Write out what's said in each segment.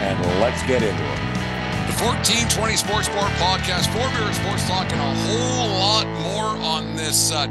and let's get into it. The 1420 Sports Bar Podcast, four beer sports talk, and a whole lot more on this uh,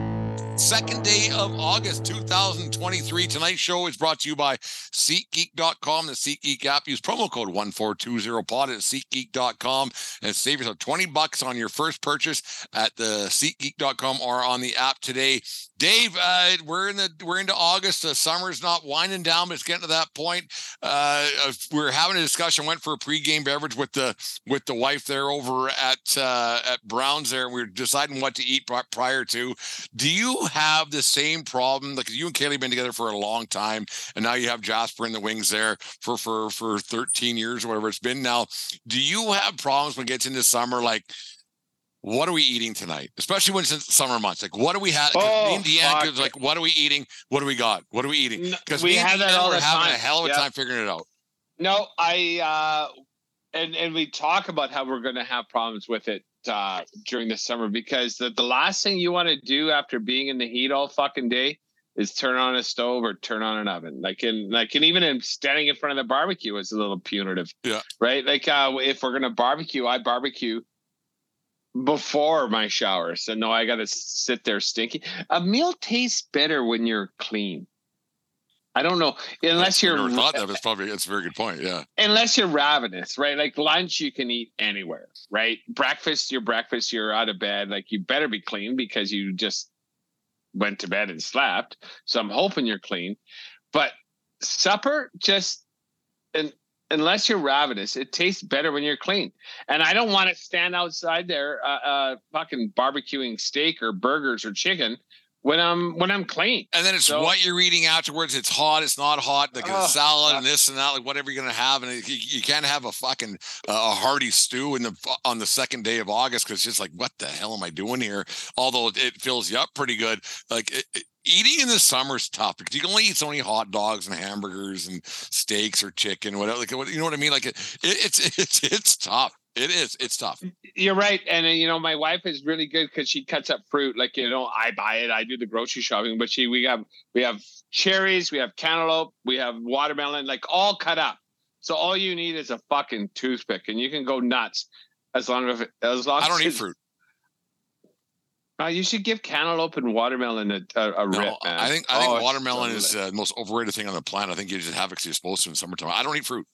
second day of August 2023. Tonight's show is brought to you by SeatGeek.com, the SeatGeek app. Use promo code 1420pod at SeatGeek.com and save yourself 20 bucks on your first purchase at the SeatGeek.com or on the app today. Dave, uh, we're in the we're into August. The summer's not winding down, but it's getting to that point. Uh, we are having a discussion. Went for a pregame beverage with the with the wife there over at uh, at Browns there. We are deciding what to eat prior to. Do you have the same problem? Like you and Kaylee been together for a long time, and now you have Jasper in the wings there for for for 13 years or whatever it's been now. Do you have problems when it gets into summer? Like what are we eating tonight? Especially when it's summer months. Like, what do we have? Oh, Indiana, like, what are we eating? What do we got? What are we eating? Because we have that all the having time. a hell of a Yep. time figuring it out. No, I uh and and we talk about how we're going to have problems with it uh during the summer because the, the last thing you want to do after being in the heat all fucking day is turn on a stove or turn on an oven. Like in like and even in standing in front of the barbecue is a little punitive. Yeah. Right? Like uh if we're going to barbecue, I barbecue before my shower. So no, I got to sit there stinky. A meal tastes better when you're clean. I don't know unless I you're never thought that. That's probably it's a very good point. Yeah. unless you're ravenous, right? Like lunch, you can eat anywhere, right? Breakfast, your breakfast, you're out of bed. Like you better be clean because you just went to bed and slept. So I'm hoping you're clean. But supper, just and unless you're ravenous, it tastes better when you're clean. And I don't want to stand outside there, uh, uh, fucking barbecuing steak or burgers or chicken when I'm when I'm clean. And then it's So- what you're eating afterwards. It's hot. It's not hot. Like a salad and this and that. Like whatever you're gonna have, and you, you can't have a fucking uh, a hearty stew in the on the second day of August because it's just like what the hell am I doing here? Although it fills you up pretty good. Like it, it- eating in the summer is tough because you can only eat so many hot dogs and hamburgers and steaks or chicken, whatever. Like you know what I mean? Like it, it, it's it's it's tough. It is. It's tough. You're right, and uh, you know my wife is really good because she cuts up fruit. Like you know, I buy it, I do the grocery shopping, but she we have we have cherries, we have cantaloupe, we have watermelon, like all cut up. So all you need is a fucking toothpick, and you can go nuts as long as as long. I don't as eat fruit. Uh, you should give cantaloupe and watermelon a, a, a No, rip, man. I think I think Oh, watermelon is uh, the most overrated thing on the planet. I think you just have it because you're supposed to in summertime. I don't eat fruit.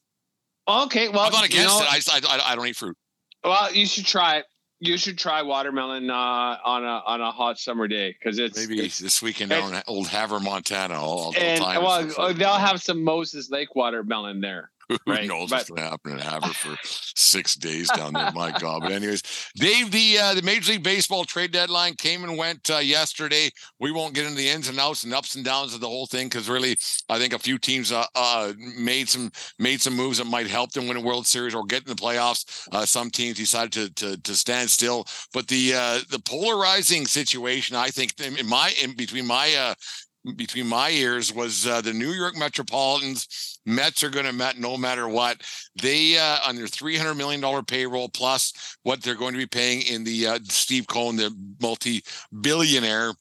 okay. Well, I'm not you against know- it. I, I, I don't eat fruit. well, you should try it. You should try watermelon uh, on a on a hot summer day because it's Maybe it's- this weekend down in Old Havre, Montana. I'll, I'll and time well, they'll have some Moses Lake watermelon there. Who right, knows but- what's going to happen in Havre for six days down there? My God! But anyways, Dave, the uh, the Major League Baseball trade deadline came and went uh, yesterday. We won't get into the ins and outs and ups and downs of the whole thing because really, I think a few teams uh, uh, made some made some moves that might help them win a World Series or get in the playoffs. Uh, some teams decided to, to to stand still, but the uh, the polarizing situation, I think, in in my in between my uh, between my ears was uh, the New York Metropolitans. Mets are going to Met no matter what. They uh, on their three hundred million dollar payroll plus what they're going to be paying in the uh, Steve Cohen, the multi billionaire.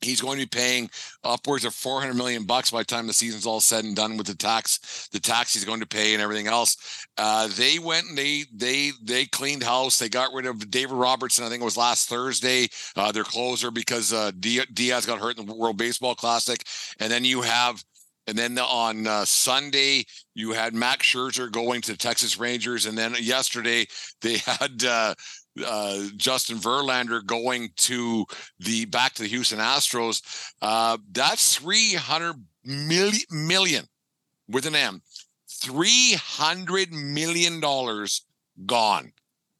He's going to be paying upwards of 400 million bucks by the time the season's all said and done with the tax, the tax he's going to pay and everything else. Uh, they went and they they they cleaned house. They got rid of David Robertson. I think it was last Thursday, uh, their closer because uh, Diaz got hurt in the World Baseball Classic. And then you have, and then on uh, Sunday you had Max Scherzer going to the Texas Rangers, and then yesterday they had. Uh, uh, Justin Verlander going to the back to the Houston Astros. Uh, that's 300 million, million with an M, 300 million dollars gone.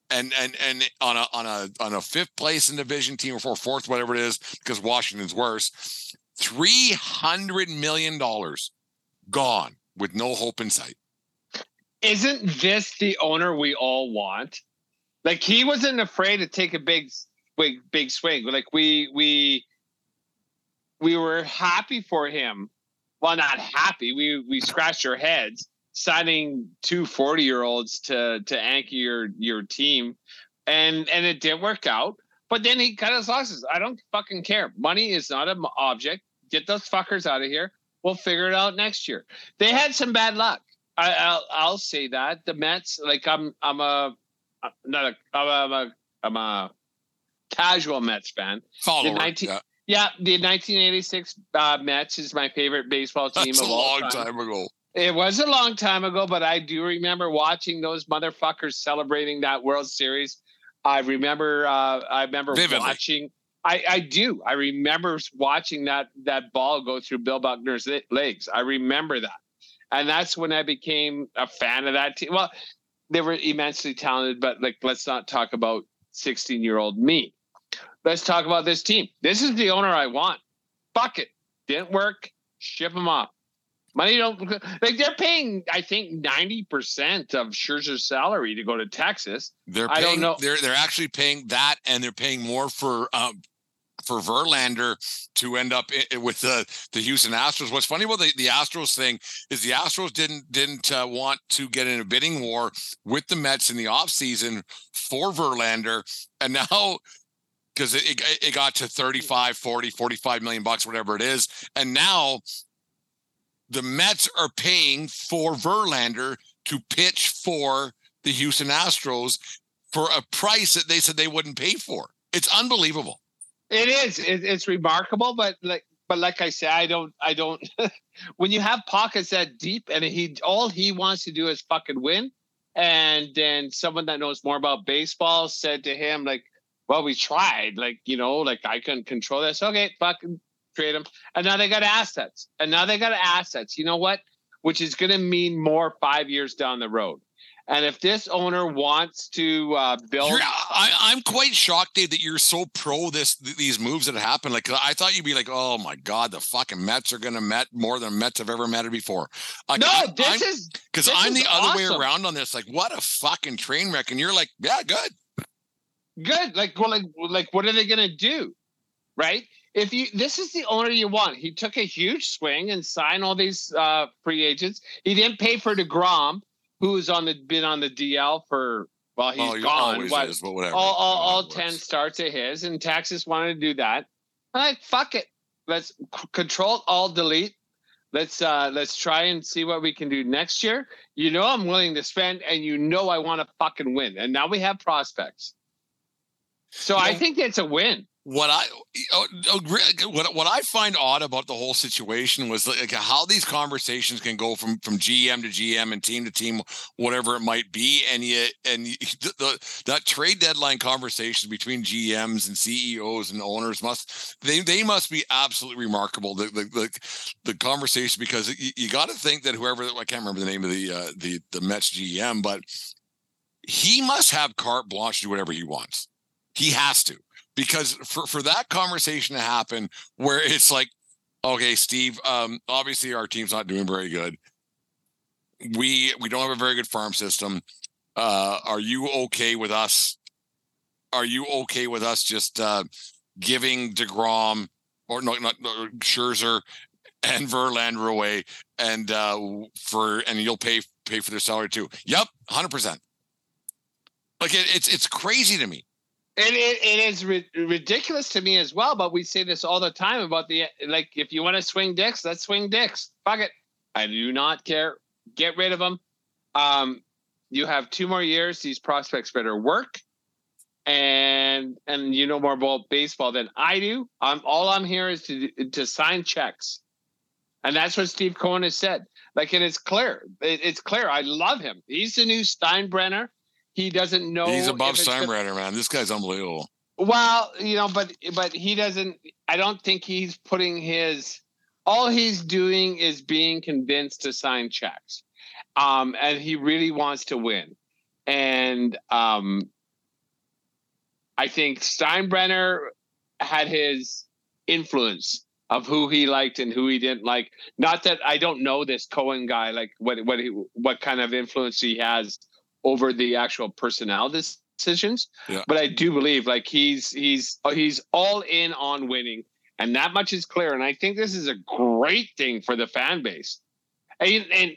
And and and on a on a on a fifth place in division team or four, fourth, whatever it is, because Washington's worse, three hundred million dollars gone with no hope in sight. isn't this the owner we all want? Like he wasn't afraid to take a big, big, big swing. Like we we we were happy for him. Well, not happy. We we scratched our heads signing two 40 year olds to to anchor your your team, and and it didn't work out. But then he cut his losses. I don't fucking care. Money is not an object. Get those fuckers out of here. We'll figure it out next year. They had some bad luck. I, I'll, I'll say that the Mets. Like I'm I'm a not a I'm a I'm a casual Mets fan. Follower. The 19 yeah. Yeah, the 1986 uh, Mets is my favorite baseball team That's of a all long time. time ago. It was a long time ago, but I do remember watching those motherfuckers celebrating that World Series. I remember. Uh, I remember Vividly. watching. I, I do. I remember watching that that ball go through Bill Buckner's legs. I remember that, and that's when I became a fan of that team. Well, they were immensely talented, but like, let's not talk about 16 year old me. Let's talk about this team. This is the owner I want. Fuck it. Didn't work. Ship them off. Money don't like they're paying. I think ninety percent of Scherzer's salary to go to Texas. They're I don't paying, know. They're they're actually paying that, and they're paying more for um, for Verlander to end up with the the Houston Astros. What's funny about the, the Astros thing is the Astros didn't didn't uh, want to get in a bidding war with the Mets in the offseason for Verlander, and now because it, it it got to 35 40 45 million bucks whatever it is and now the Mets are paying for Verlander to pitch for the Houston Astros for a price that they said they wouldn't pay for. It's unbelievable. It is. It, it's remarkable, but like, but like I say, I don't. I don't. when you have pockets that deep, and he all he wants to do is fucking win, and then someone that knows more about baseball said to him like, "Well, we tried. Like, you know, like I couldn't control this. Okay, fucking trade him." And now they got assets, and now they got assets. You know what? Which is going to mean more five years down the road. And if this owner wants to uh, build, You're, I, I'm quite shocked, Dave, that you're so pro this th- these moves that happened. Like I thought you'd be like, "Oh my God, the fucking Mets are going to met more than Mets have ever mattered before." Like, no, I- this I'm- is because I'm the other way around on this. Like, what a fucking train wreck, and you're like, "Yeah, good." good. Like, well, like, like, what are they gonna do, right? If you, this is the owner you want. He took a huge swing and signed all these uh, free agents. He didn't pay for Degrom, who's on the been on the DL for well, he's oh, gone. What, is, all, all, all 10 starts of his, and Texas wanted to do that. Like, fuck it. Let's c- control all delete. Let's uh let's try and see what we can do next year. You know I'm willing to spend, and you know I want to fucking win. And now we have prospects. So I think it's a win. What I oh, oh, what what I find odd about the whole situation was like how these conversations can go from from GM to GM and team to team, whatever it might be, and yet and the, the that trade deadline conversations between GMs and CEOs and owners must they they must be absolutely remarkable. The the the, the conversation because you, you got to think that whoever I can't remember the name of the uh, the the Mets GM, but he must have carte blanche to do whatever he wants. He has to because for for that conversation to happen where it's like okay steve um obviously our team's not doing very good. We we don't have a very good farm system. Uh are you okay with us are you okay with us just uh giving DeGrom or no not no, Scherzer and Verlander away and uh for and you'll pay pay for their salary too? Yep 100% like it, it's it's crazy to me It, it, it is ri- ridiculous to me as well, but we say this all the time about the like. If you want to swing dicks, let's swing dicks. Fuck it. I do not care. Get rid of them. Um, you have two more years. These prospects better work, and and you know more about baseball than I do. I'm all I'm here is to to sign checks, and that's what Steve Cohen has said. Like and it is clear. It, it's clear. I love him. He's the new Steinbrenner. He doesn't know. He's above Steinbrenner, man. This guy's unbelievable. well, you know, but but he doesn't. I don't think he's putting his. All he's doing is being convinced to sign checks, um, and he really wants to win. And um, I think Steinbrenner had his influence of who he liked and who he didn't like. Not that I don't know this Cohen guy, like what what he, what kind of influence he has over the actual personnel decisions. Yeah. But I do believe like he's he's oh, he's all in on winning, and that much is clear. And I think this is a great thing for the fan base. And and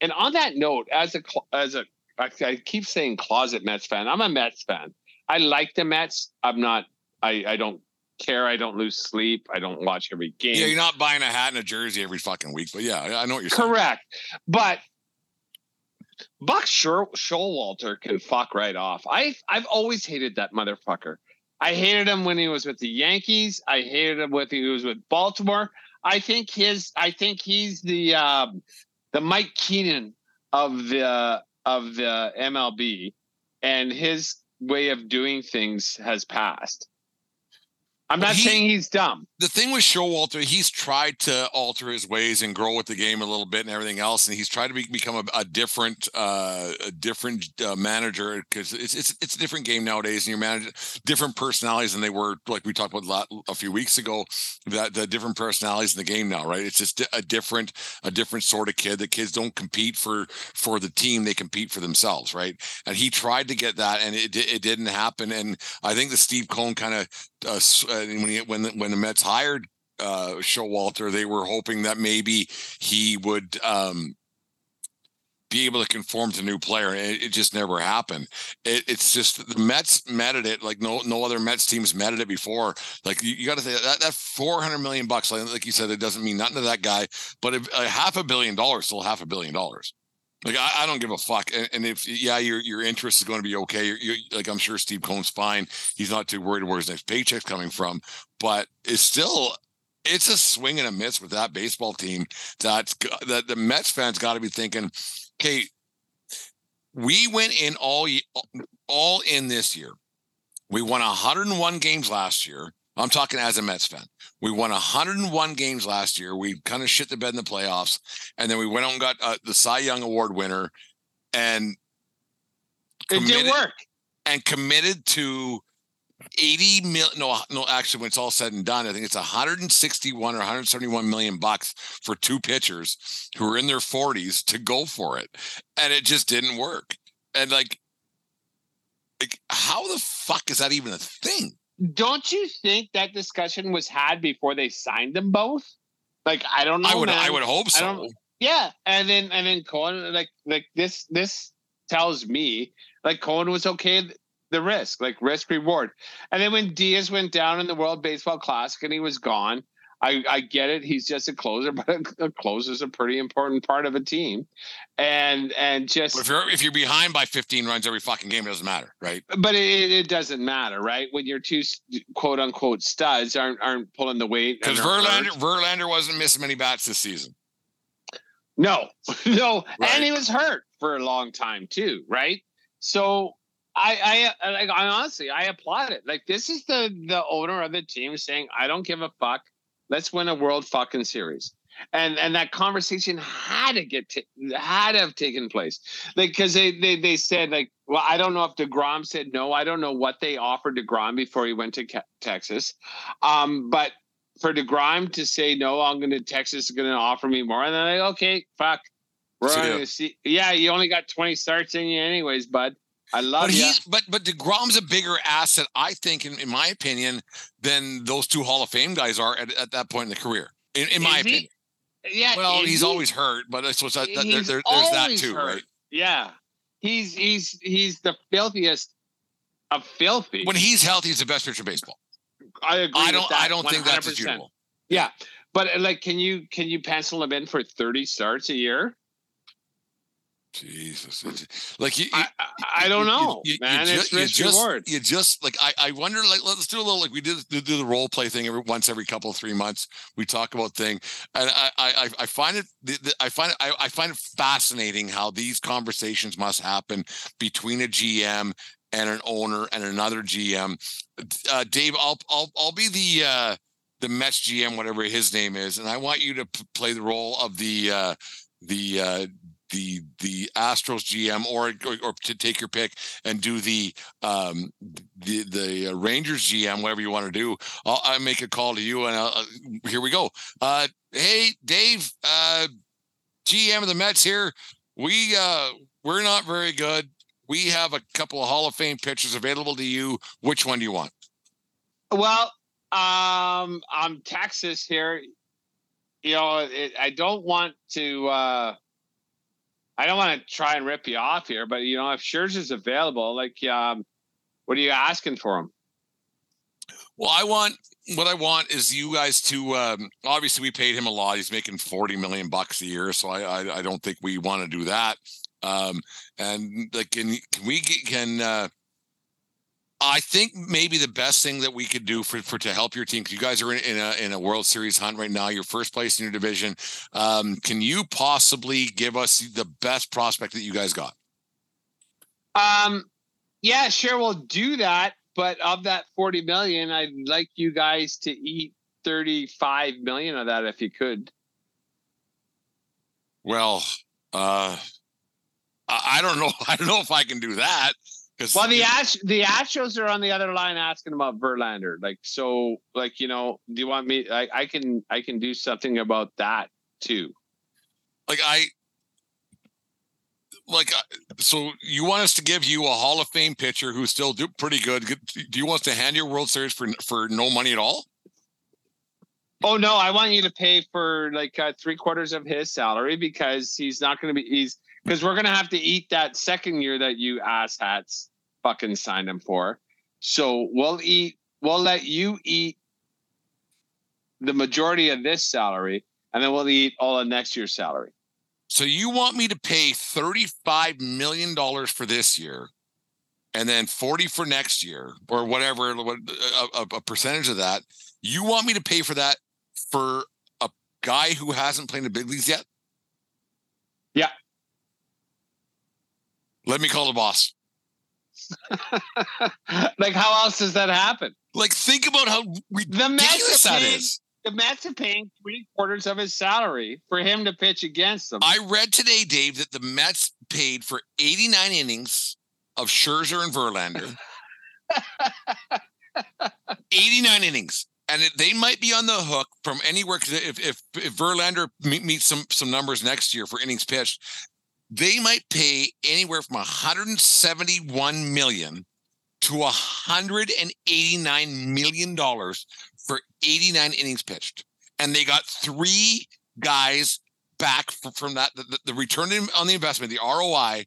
and on that note, as a as a I keep saying closet Mets fan. I'm a Mets fan. I like the Mets. I'm not. I I don't care. I don't lose sleep. I don't watch every game. Yeah, you're not buying a hat and a jersey every fucking week, but yeah, I know what you're saying. Correct. But Buck Showalter can fuck right off. I I've always hated that motherfucker. I hated him when he was with the Yankees. I hated him when he was with Baltimore. I think his I think he's the um, the Mike Keenan of the of the MLB, and his way of doing things has passed. I'm not he- saying he's dumb. the thing with Showalter, he's tried to alter his ways and grow with the game a little bit and everything else, and he's tried to be, become a, a different, uh, a different uh, manager because it's it's it's a different game nowadays, and you're managing different personalities than they were like we talked about la- a few weeks ago. That the different personalities in the game now, right? It's just a different, a different sort of kid. The kids don't compete for for the team; they compete for themselves, right? And he tried to get that, and it it didn't happen. And I think the Steve Cohen kind of uh, uh, when he, when the, when the Mets hired uh, Showalter, they were hoping that maybe he would um, be able to conform to new player, and it, it just never happened. It, it's just the Mets met at it like no no other Mets teams met at it before. Like you, you got to say that that four hundred million bucks, like, like you said, it doesn't mean nothing to that guy, but a half a billion dollars, still half a billion dollars. Like I, I don't give a fuck, and, and if yeah, your your interest is going to be okay. You're, you're, like I'm sure Steve Cohen's fine. He's not too worried about where his next paycheck's coming from, but it's still it's a swing and a miss with that baseball team. That's that the Mets fans got to be thinking, okay, we went in all all in this year. We won 101 games last year. I'm talking as a Mets fan. We won 101 games last year. We kind of shit the bed in the playoffs, and then we went out and got uh, the Cy Young Award winner, and It did Committed- work. and committed to 80 mil no no actually when it's all said and done i think it's 161 or 171 million bucks for two pitchers who are in their 40s to go for it and it just didn't work and like like how the fuck is that even a thing Don't you think that discussion was had before they signed them both? Like I don't know. i would man. i would hope so Yeah, and then and then Cohen like like this this tells me like Cohen was okay the risk like risk reward, and then when Diaz went down in the World Baseball Classic and he was gone, I I get it he's just a closer, but a, a closer is a pretty important part of a team, and and just But if you're if you're behind by 15 runs every fucking game it doesn't matter right but it, it doesn't matter right when your two quote unquote studs aren't aren't pulling the weight because verlander verlander wasn't missing many bats this season No, no, Right. and he was hurt for a long time too, right? So I, I, like, I honestly, I applaud it. Like, this is the the owner of the team saying, "I don't give a fuck. Let's win a World fucking series." And and that conversation had to get ta- had to have taken place, like because they, they they said like, well, I don't know if Degrom said no. I don't know what they offered Degrom before he went to Texas, um, but for Degrom to say no, I'm going to Texas is going to offer me more, and then like, okay, fuck, we're going to see. Yeah, you only got 20 starts in you, anyways, bud. I love But you. he's but but Degrom's a bigger asset, I think, in, in my opinion, than those two Hall of Fame guys are at, at that point in the career. In, in my he? opinion. Yeah, Well, he's he? always hurt, but I suppose that, there, there- there's that too, hurt. right? Yeah, he's he's he's the filthiest of filthy. When he's healthy, he's the best pitcher in baseball. I agree. I don't I don't think that's 100%. Yeah, but uh, like, can you can you pencil him in for 30 starts a year? Jesus. Like you, I I, don't know, you- you man. ju- it's you just. You just like I, I wonder like let's do a little like we did do, do the role play thing every once every couple of three months. We talk about thing, and I I I- find it I find it I, I find it fascinating how these conversations must happen between a GM and an owner and another GM. Uh, Dave, I'll I'll I'll be the uh, the Mets GM, whatever his name is, and I want you to p- play the role of the uh, the uh, the the Astros GM or, or, or to take your pick and do the um the the Rangers GM whatever you want to do I'll, I'll make a call to you and I'll, uh, here we go uh hey Dave uh GM of the Mets here we uh we're not very good we have a couple of Hall of Fame pitchers available to you which one do you want Well, um, I'm Texas here. You know, it, I don't want to. uh I don't want to try and rip you off here, but you know, if Scherz is available, like, um, what are you asking for him? Well, I want what I want is you guys to um, obviously we paid him a lot. He's making forty million bucks a year, so I I, I don't think we want to do that. Um, and like, can, can we get, can uh, I think maybe the best thing that we could do for, for to help your team because you guys are in, in a in a World Series hunt right now. You're first place in your division. Um, can you possibly give us the best prospect that you guys got? Um, yeah, sure, we'll do that. But of that 40 million, I'd like you guys to eat 35 million of that if you could. Well, uh, I, I don't know. I don't know if I can do that. Well, the Ash, the Astros are on the other line asking about Verlander. Like, so, like, you know, do you want me? I, I can, I can do something about that too. like I like uh, so you want us to give you a Hall of Fame pitcher who's still do pretty good. Do you want us to hand your World Series for for no money at all? Oh no, I want you to pay for like uh, three quarters of his salary because he's not going to be. He's because we're going to have to eat that second year that you asshats fucking signed him for. So we'll eat. We'll let you eat the majority of this salary, and then we'll eat all of next year's salary. So you want me to pay thirty-five million dollars for this year, and then forty for next year, or whatever, what- a, a, a percentage of that. You want me to pay for that for a guy who hasn't played in the big leagues yet? Yeah. Let me call the boss. like, how else does that happen? Like, think about how The ridiculous Mets are that paying, is. the Mets are paying three quarters of his salary for him to pitch against them. I read today, Dave, that the Mets paid for 89 innings of Scherzer and Verlander. 89 innings. And it, they might be on the hook from anywhere because if, if if Verlander meets some some numbers next year for innings pitched, they might pay anywhere from 171 million to 189 million dollars for 89 innings pitched, and they got three guys back from that. The, the- return on the investment, the ROI,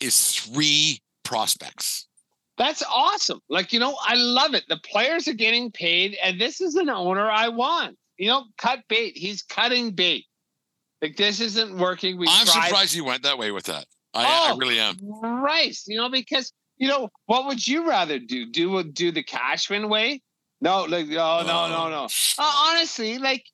is three prospects. That's awesome. Like, you know, I love it. The players are getting paid, and this is an owner I want. You know, cut bait. He's cutting bait. Like, this isn't working. We I'm tried. surprised you went that way with that. I, I Oh. really am. Right. you know, because you know, what would you rather do? Do do the Cashman way? No, like oh no, no, no. Uh, honestly, like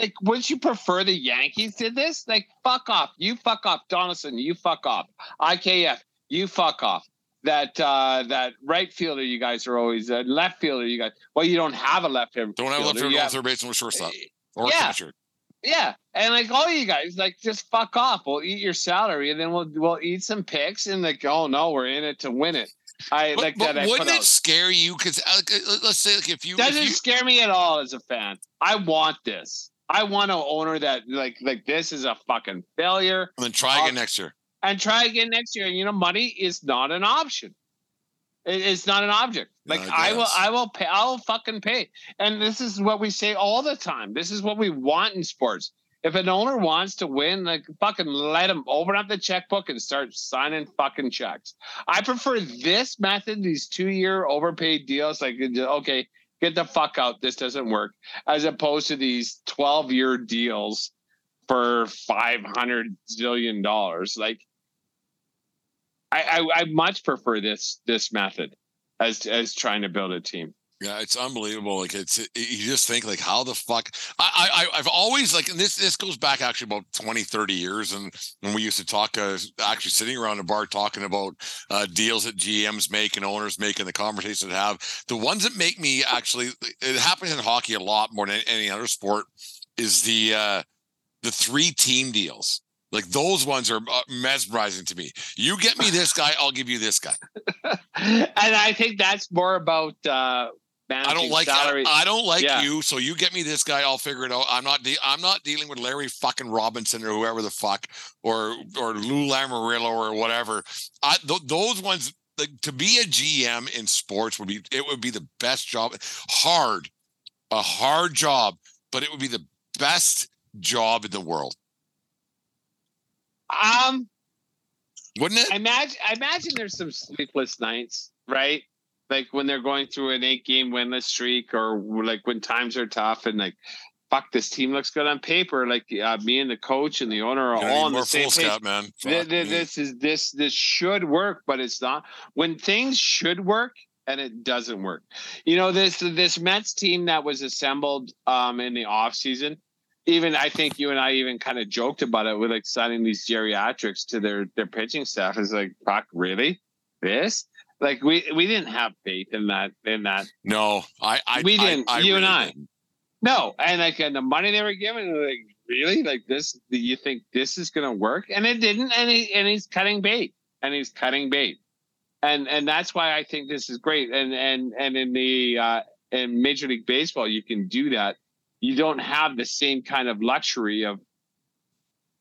like would you prefer the Yankees did this? Like fuck off. You fuck off. Donaldson, you fuck off. IKF, you fuck off. That uh that right fielder you guys are always uh, left fielder you guys. Well, you don't have a left fielder. Don't have left fielder, field, you no have- third baseman, or shortstop, or Yeah. catcher. Yeah, and like all you guys, like just fuck off. We'll eat your salary, and then we'll we'll eat some picks, and like, oh no, we're in it to win it. I But, like but that. Wouldn't it out. scare you? Because uh, uh, let's say like if you, Doesn't you scare me at all as a fan. I want this. I want an owner that like like this is a fucking failure, And then try again next year. and try again next year. And you know, money is not an option. It- it's not an object. Like I I will. I will pay. I'll fucking pay. And this is what we say all the time. This is what we want in sports. If an owner wants to win, like fucking let him open up the checkbook and start signing fucking checks. I prefer this method, these two-year overpaid deals. Like, okay, get the fuck out. This doesn't work. As opposed to these 12-year deals for 500 zillion dollars. Like, I, I I much prefer this this method as as trying to build a team. Yeah, it's unbelievable. Like it's it, you just think like how the fuck I I I've always like and this this goes back actually about 20 30 years and when we used to talk uh, actually sitting around a bar talking about uh, deals that GMs make and owners make and the conversations that have the ones that make me actually it happens in hockey a lot more than any other sport is the uh the three team deals Like those ones are uh, mesmerizing to me. You get me this guy, I'll give you this guy. and I think that's more about uh I don't like. I, I don't like Yeah. you, so you get me this guy. I'll figure it out. I'm not. De- I'm not dealing with Larry fucking Robinson or whoever the fuck, or or Lou Lamoriello or whatever. I th- those ones. Like, to be a GM in sports would be it would be the best job. Hard, a hard job, but it would be the best job in the world, um wouldn't it? I imagine I imagine there's some sleepless nights, right? Like when they're going through an eight game winless streak or like when times are tough and like fuck this team looks good on paper. Like uh, me and the coach and the owner are all on the same full page. scout, man. Th- Fuck th- this is this this should work, but it's not. When things should work and it doesn't work. You know, this this Mets team that was assembled um in the off season, even I think you and I even kind of joked about it with like signing these geriatrics to their their pitching staff. Is like, fuck, really? This? Like we we didn't have faith in that in that No, I, I We didn't, I you and I. didn't. No, and like and the money they were given, like really, like this? Do you think this is going to work? And it didn't. And he and he's cutting bait, and he's cutting bait, and and that's why I think this is great. And and and in the uh, in Major League Baseball, you can do that. You don't have the same kind of luxury of.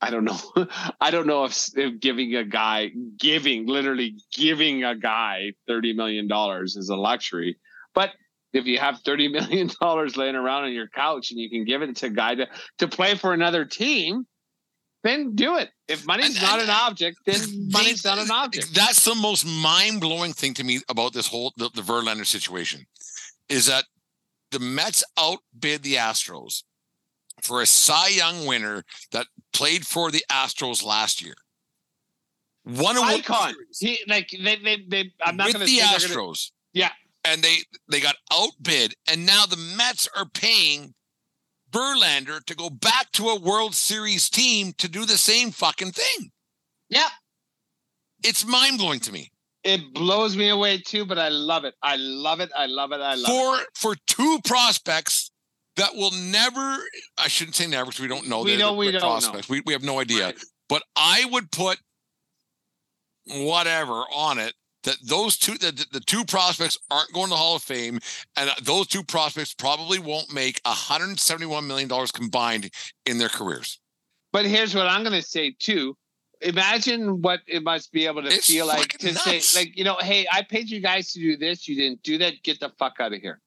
I don't know. I don't know if, if giving a guy, giving literally giving a guy thirty million dollars is a luxury, but if you have thirty million dollars laying around on your couch and you can give it to a guy to to play for another team, then do it. If money's And- not and- an object, then money's not an object. That's the most mind blowing thing to me about this whole the, the Verlander situation is that the Mets outbid the Astros for a Cy Young winner that played for the Astros last year. One of Icon. He like they they, they I'm not with the they're gonna- Astros. Yeah. And they they got outbid, and now the Mets are paying Verlander to go back to a World Series team to do the same fucking thing. Yeah. It's mind blowing to me. It blows me away too, but I love it. I love it. I love it. I love it. for for two prospects that will never I shouldn't say never because we don't know We know the we don't know. We, we have no idea. Right. But I would put whatever on it that those two that the, the two prospects aren't going to the Hall of Fame and those two prospects probably won't make 171 million dollars combined in their careers. But here's what I'm going to say too. Imagine what it must be able to It's feel like to nuts. say, like, you know, hey, I paid you guys to do this. You didn't do that. Get the fuck out of here.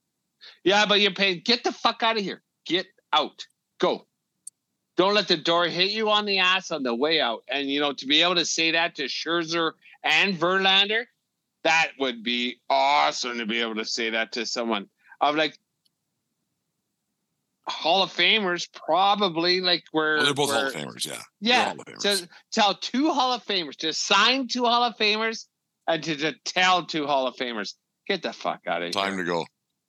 Yeah, but you're paid. Get the fuck out of here. Get out. Go. Don't let the door hit you on the ass on the way out. And, you know, to be able to say that to Scherzer and Verlander, that would be awesome to be able to say that to someone. Of like, Hall of Famers, probably like where Well, they're both Hall of Famers, yeah. Yeah. Hall Famers. To tell two Hall of Famers to sign two Hall of Famers and to, to tell two Hall of Famers, get the fuck out of Time here. Time to go.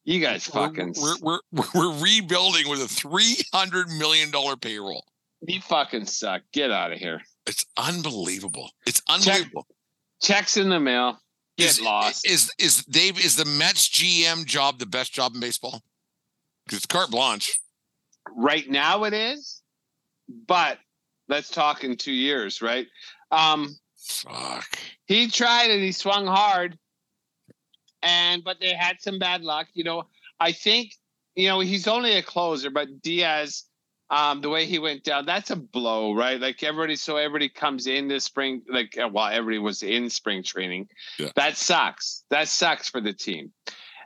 You guys We're- fucking we're, we're, we're, we're rebuilding with a 300 million dollar payroll. you fucking suck. Get out of here. It's unbelievable. It's unbelievable. Checks in the mail. Get is, lost. Is is Dave? Is the Mets GM job the best job in baseball? Because it's carte blanche. Right now it is, but let's talk in two years, right? Um, Fuck. he tried and he swung hard and but they had some bad luck you know i think you know he's only a closer but diaz um the way he went down that's a blow right like everybody so everybody comes into spring like uh, well everybody was in spring training Yeah. that sucks that sucks for the team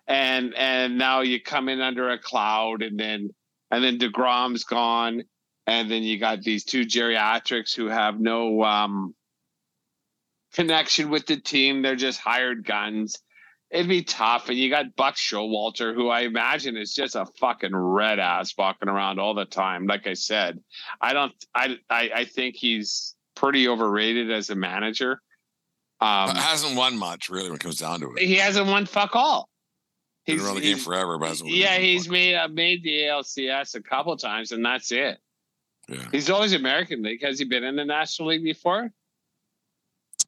and and now you come in under a cloud and then and then degrom's gone and then you got these two geriatrics who have no um connection with the team. They're just hired guns. It'd be tough. And you got Buck Showalter, who I imagine is just a fucking red ass walking around all the time. Like I said, I don't. I I, I think he's pretty overrated as a manager. Um, hasn't won much really when it comes down to it. he hasn't won fuck all. Been around the game forever, but yeah, he's made uh, made the ALCS a couple times, and that's it. Yeah. He's always American League. Has he been in the National League before?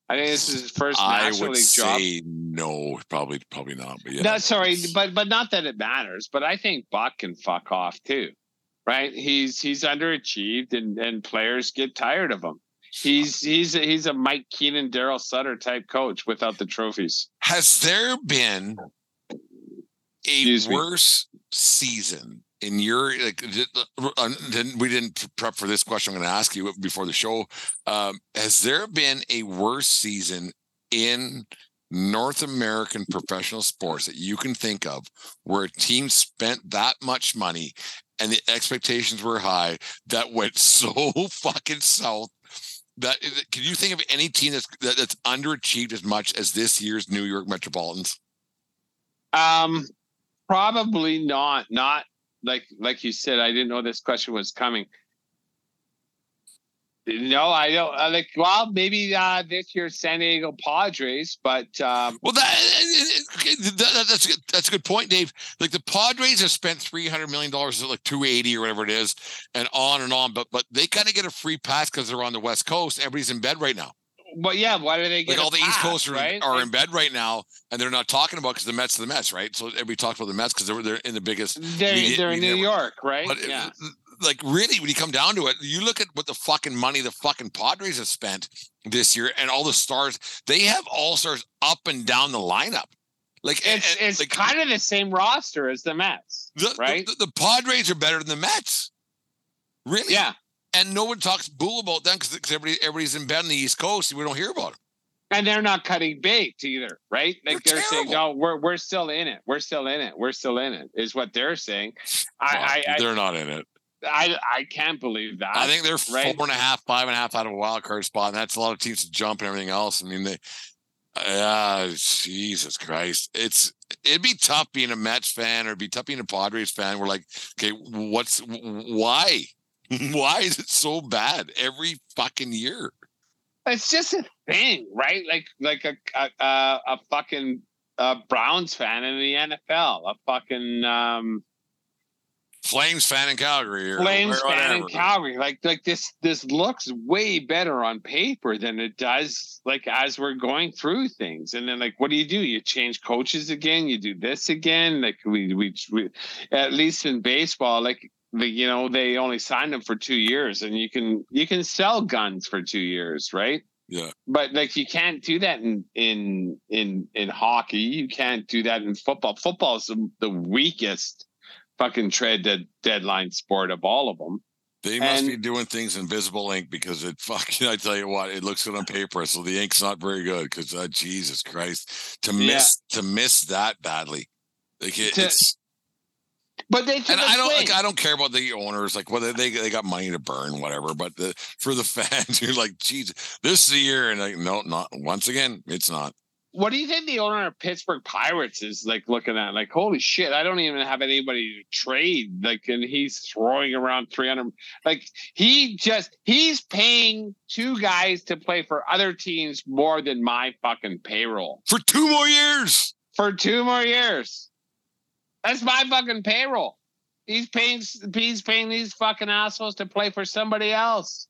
I think this is his first I National would League job. say no, probably probably not. But yeah, No, sorry, but but not that it matters. But I think Buck can fuck off too, right? He's he's underachieved, and and players get tired of him. He's he's a, he's a Mike Keenan, Darryl Sutter type coach without the trophies. Has there been a Excuse me. worse season in your like? th- uh, we didn't prep for this question? I'm going to ask you before the show. Um, has there been a worse season in North American professional sports that you can think of where a team spent that much money and the expectations were high that went so fucking south? That can you think of any team that's that, that's underachieved as much as this year's New York Metropolitans? Um, probably not. Not like like you said. I didn't know this question was coming. No, I don't. I like well, maybe uh, this year's San Diego Padres, but um, Well, that, that that's a good, that's a good point, Dave. Like the Padres have spent three hundred million dollars, like two eighty or whatever it is, and on and on. But but they kind of get a free pass because they're on the West Coast. Everybody's in bed right now. But yeah, why do they get Like all the East pass, Coast are, right? are in bed right now, and they're not talking about because the Mets are the Mets, right? So everybody talks about the Mets because they're they're in the biggest. they're media- they're in media New York, right? But yeah. uh, like really, when you come down to it, you look at what the fucking money the fucking Padres have spent this year, and all the stars they have all stars up and down the lineup. Like It's and- it's like, kind of the same roster as the Mets, the, right? The, the Padres are better than the Mets. Really? yeah. And no one talks bull about them because everybody everybody's in bed on the East Coast and we don't hear about them. And they're not cutting bait either, right? Like They're they're, saying, no, we're we're still in it. We're still in it. We're still in it. Is what they're saying. I I, they're not in it. I I I can't believe that. I think they're right? four and a half, five and a half out of a wild card spot, and that's a lot of teams to jump and everything else. I mean, they, uh, Jesus Christ, it's it'd be tough being a Mets fan or it'd be tough being a Padres fan. We're like, okay, what's why? Why is it so bad every fucking year? it's just a thing, right? Like like a a, a, a fucking uh, Browns fan in the NFL, a fucking um, Flames fan in Calgary or Flames fan in. Calgary. Like like this this looks way better on paper than it does like as we're going through things. And then like what do you do? You change coaches again, you do this again. Like we we, we at least in baseball, like the, you know, they only signed them for two years and you can you can sell guns for two years, right? Yeah. But like you can't do that in in in in hockey. You can't do that in football. Football is the, weakest fucking trade dead, deadline sport of all of them. They must And- be doing things in visible ink because it fucking. I tell you what, it looks good on paper, so the ink's not very good. Because uh, Jesus Christ, to Yeah. miss to miss that badly, like it, To- it's. But they And I don't like. I don't care about the owners, like whether they they got money to burn, whatever. But the, for the fans, you're like, Jesus, this is the year, and like, no, not once again, it's not. what do you think the owner of Pittsburgh Pirates is like looking at? Like, holy shit, I don't even have anybody to trade. Like, and he's throwing around 300. Like, he just, he's paying two guys to play for other teams more than my fucking payroll For two more years, for two more years. That's my fucking payroll. He's paying, he's paying these fucking assholes to play for somebody else.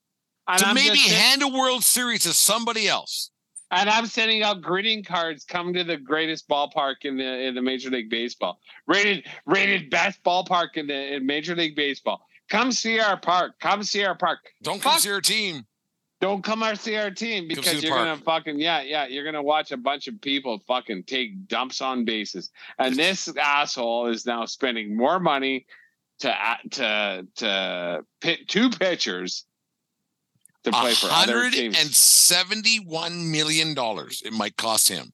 And to I'm maybe sitting- hand a World Series to somebody else. And I'm sending out greeting cards. Come to the greatest ballpark in the in the Major League Baseball. Rated rated best ballpark in the in Major League Baseball. Come see our park. Come see our park. Don't come see our team. Don't come out see our team because you're park. gonna fucking yeah yeah you're gonna watch a bunch of people fucking take dumps on bases. And this asshole is now spending more money to to to pit two pitchers to play for other teams. and seventy-one million dollars. It might cost him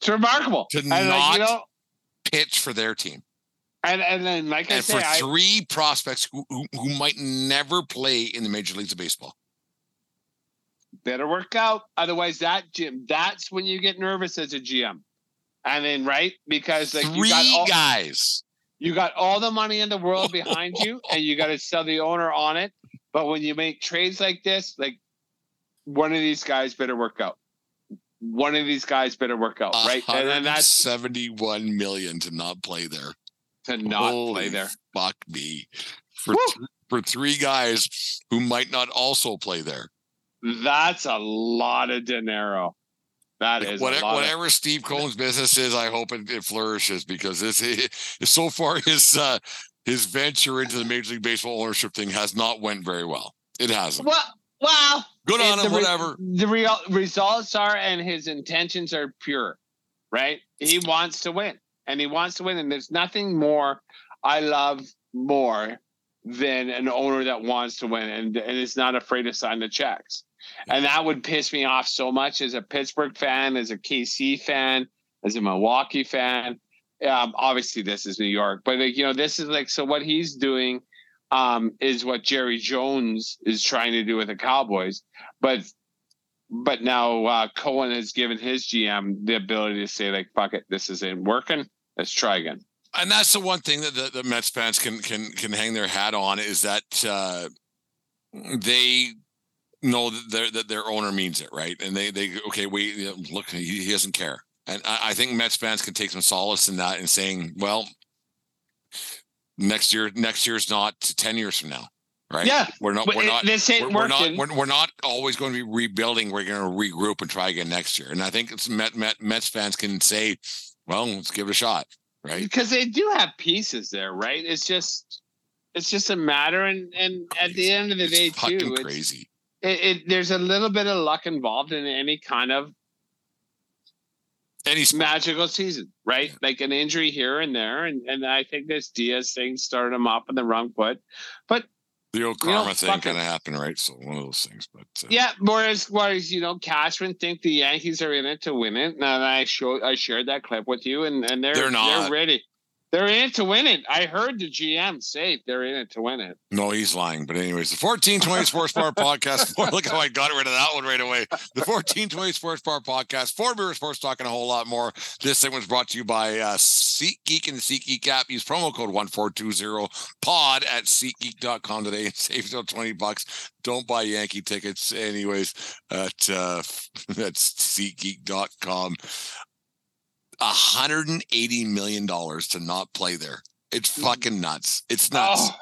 it's remarkable. to And, like, not you know, pitch for their team, and and then like I and say, for I, three prospects who, who who might never play in the major leagues of baseball. better work out. Otherwise, that Jim, that's when you get nervous as a GM. And then right because like three you got all, guys. you got all the money in the world behind you, and you got to sell the owner on it. But when you make trades like this, like one of these guys better work out. One of these guys better work out, right? And then that's seventy-one million to not play there. To not Holy play there. Fuck me. For th- for three guys who might not also play there. That's a lot of dinero. That Like, is whatever, a lot of- Steve Cohen's business is, I hope it, it flourishes because this so far his uh, his venture into the Major League Baseball ownership thing has not went very well. It hasn't. Well, Well, Good on him, re- whatever. the real results are, and his intentions are pure, right? He wants to win, and he wants to win, and there's nothing more I love more than an owner that wants to win and, and is not afraid to sign the checks. And that would piss me off so much as a Pittsburgh fan, as a KC fan, as a Milwaukee fan. Um, obviously, this is New York, but like, you know, this is like so. What he's doing um, is what Jerry Jones is trying to do with the Cowboys, but but now uh, Cohen has given his GM the ability to say like, "Fuck it, this isn't working. Let's try again." and that's the one thing that the, the Mets fans can can can hang their hat on is that uh, they know that their that their owner means it, right? And they they okay, we look, he, he doesn't care, and I, I think Mets fans can take some solace in that and saying, well, next year next year's not ten years from now. Right. Yeah, We're not. We're not. We're, we're not. We're, we're not always going to be rebuilding. We're going to regroup and try again next year. And I think it's Met, Met, Mets fans can say, "Well, let's give it a shot." Right. because they do have pieces there, right? It's just it's just a matter, and and at the end of the It's day, too, it's, crazy. it, it there's a little bit of luck involved in any kind of any he's magical season, right? Like an injury here and there, and and I think this Diaz thing started him off on the wrong foot, but the old You know, karma thing kind of happened, right? So one of those things. But uh, yeah. Whereas whereas you know Cashman think the Yankees are in it to win it, and I showed I shared that clip with you, and and they're They're not. they're ready. They're in it to win it. I heard the GM say they're in it to win it. no, he's lying. But anyways, the fourteen twenty Sports Bar podcast. Boy, look how I got rid of that one right away. The fourteen twenty Sports Bar podcast. Four beer sports talking a whole lot more. This segment's brought to you by uh, SeatGeek and the SeatGeek app. Use promo code one four two zero pod at SeatGeek.com today and save till twenty bucks. Don't buy Yankee tickets, anyways. At uh, that's SeatGeek.com. $180 million to not play there. It's mm. fucking nuts. It's nuts. Oh,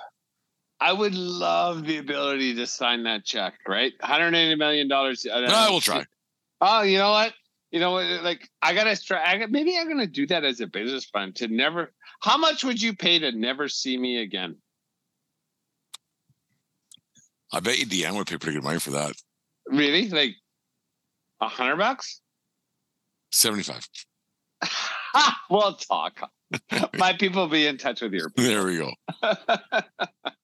I would love the ability to sign that check, right? 180 million dollars. Uh, I will try. Oh, you know what? You know what? Like I gotta try. I got, maybe I'm gonna do that as a business fund to never. How much would you pay to never see me again? I bet you Deanne would pay pretty good money for that. Really? Like a hundred bucks? 75. we'll talk. My people will be in touch with you. There we go.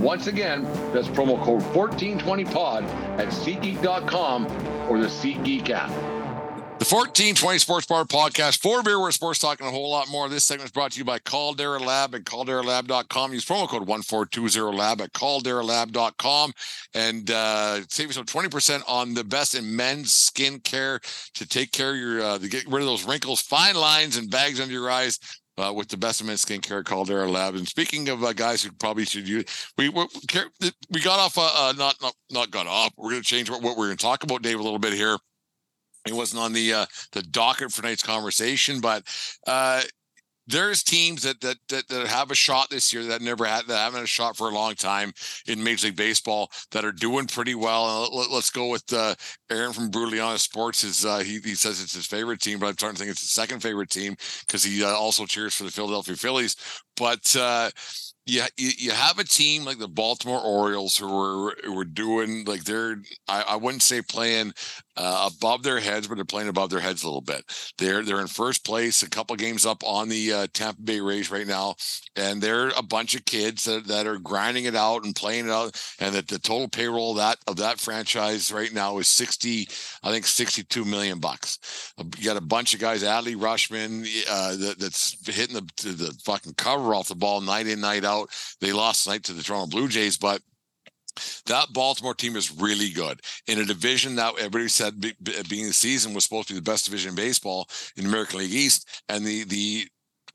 Once again, that's promo code 1420pod at SeatGeek.com or the SeatGeek app. The 1420 Sports Bar Podcast, for beer where sports talking a whole lot more. This segment is brought to you by Caldera Lab at calderalab.com. Use promo code 1420lab at calderalab.com and uh, save yourself 20% on the best in men's skincare to take care of your, uh, to get rid of those wrinkles, fine lines, and bags under your eyes. Uh, with the best of men's skincare, Caldera Lab. And speaking of uh, guys who probably should use, we we, we got off, uh, uh, not not not got off. We're going to change what, what we're going to talk about, Dave, a little bit here it wasn't on the uh, the docket for tonight's conversation, but uh, there's teams that, that that that have a shot this year that never had that haven't had a shot for a long time in Major League Baseball that are doing pretty well. Uh, let, us go with uh, Aaron from Brutaliana Sports. Is uh, he he says it's his favorite team, but I'm starting to think it's his second favorite team because he uh, also cheers for the Philadelphia Phillies. But uh, you, you have a team like the Baltimore Orioles who were were doing like they're I, I wouldn't say playing uh, above their heads, but they're playing above their heads a little bit. They're they're in first place, a couple games up on the uh, Tampa Bay Rays right now, and they're a bunch of kids that, that are grinding it out and playing it out. And that the total payroll of that of that franchise right now is sixty, I think sixty two million bucks. You got a bunch of guys, Adley Rutschman, uh, that, that's hitting the the fucking cover off the ball night in night out. They lost tonight to the Toronto Blue Jays, but that Baltimore team is really good in a division that everybody said be, be, being the season was supposed to be the best division in baseball in the American League East, and the the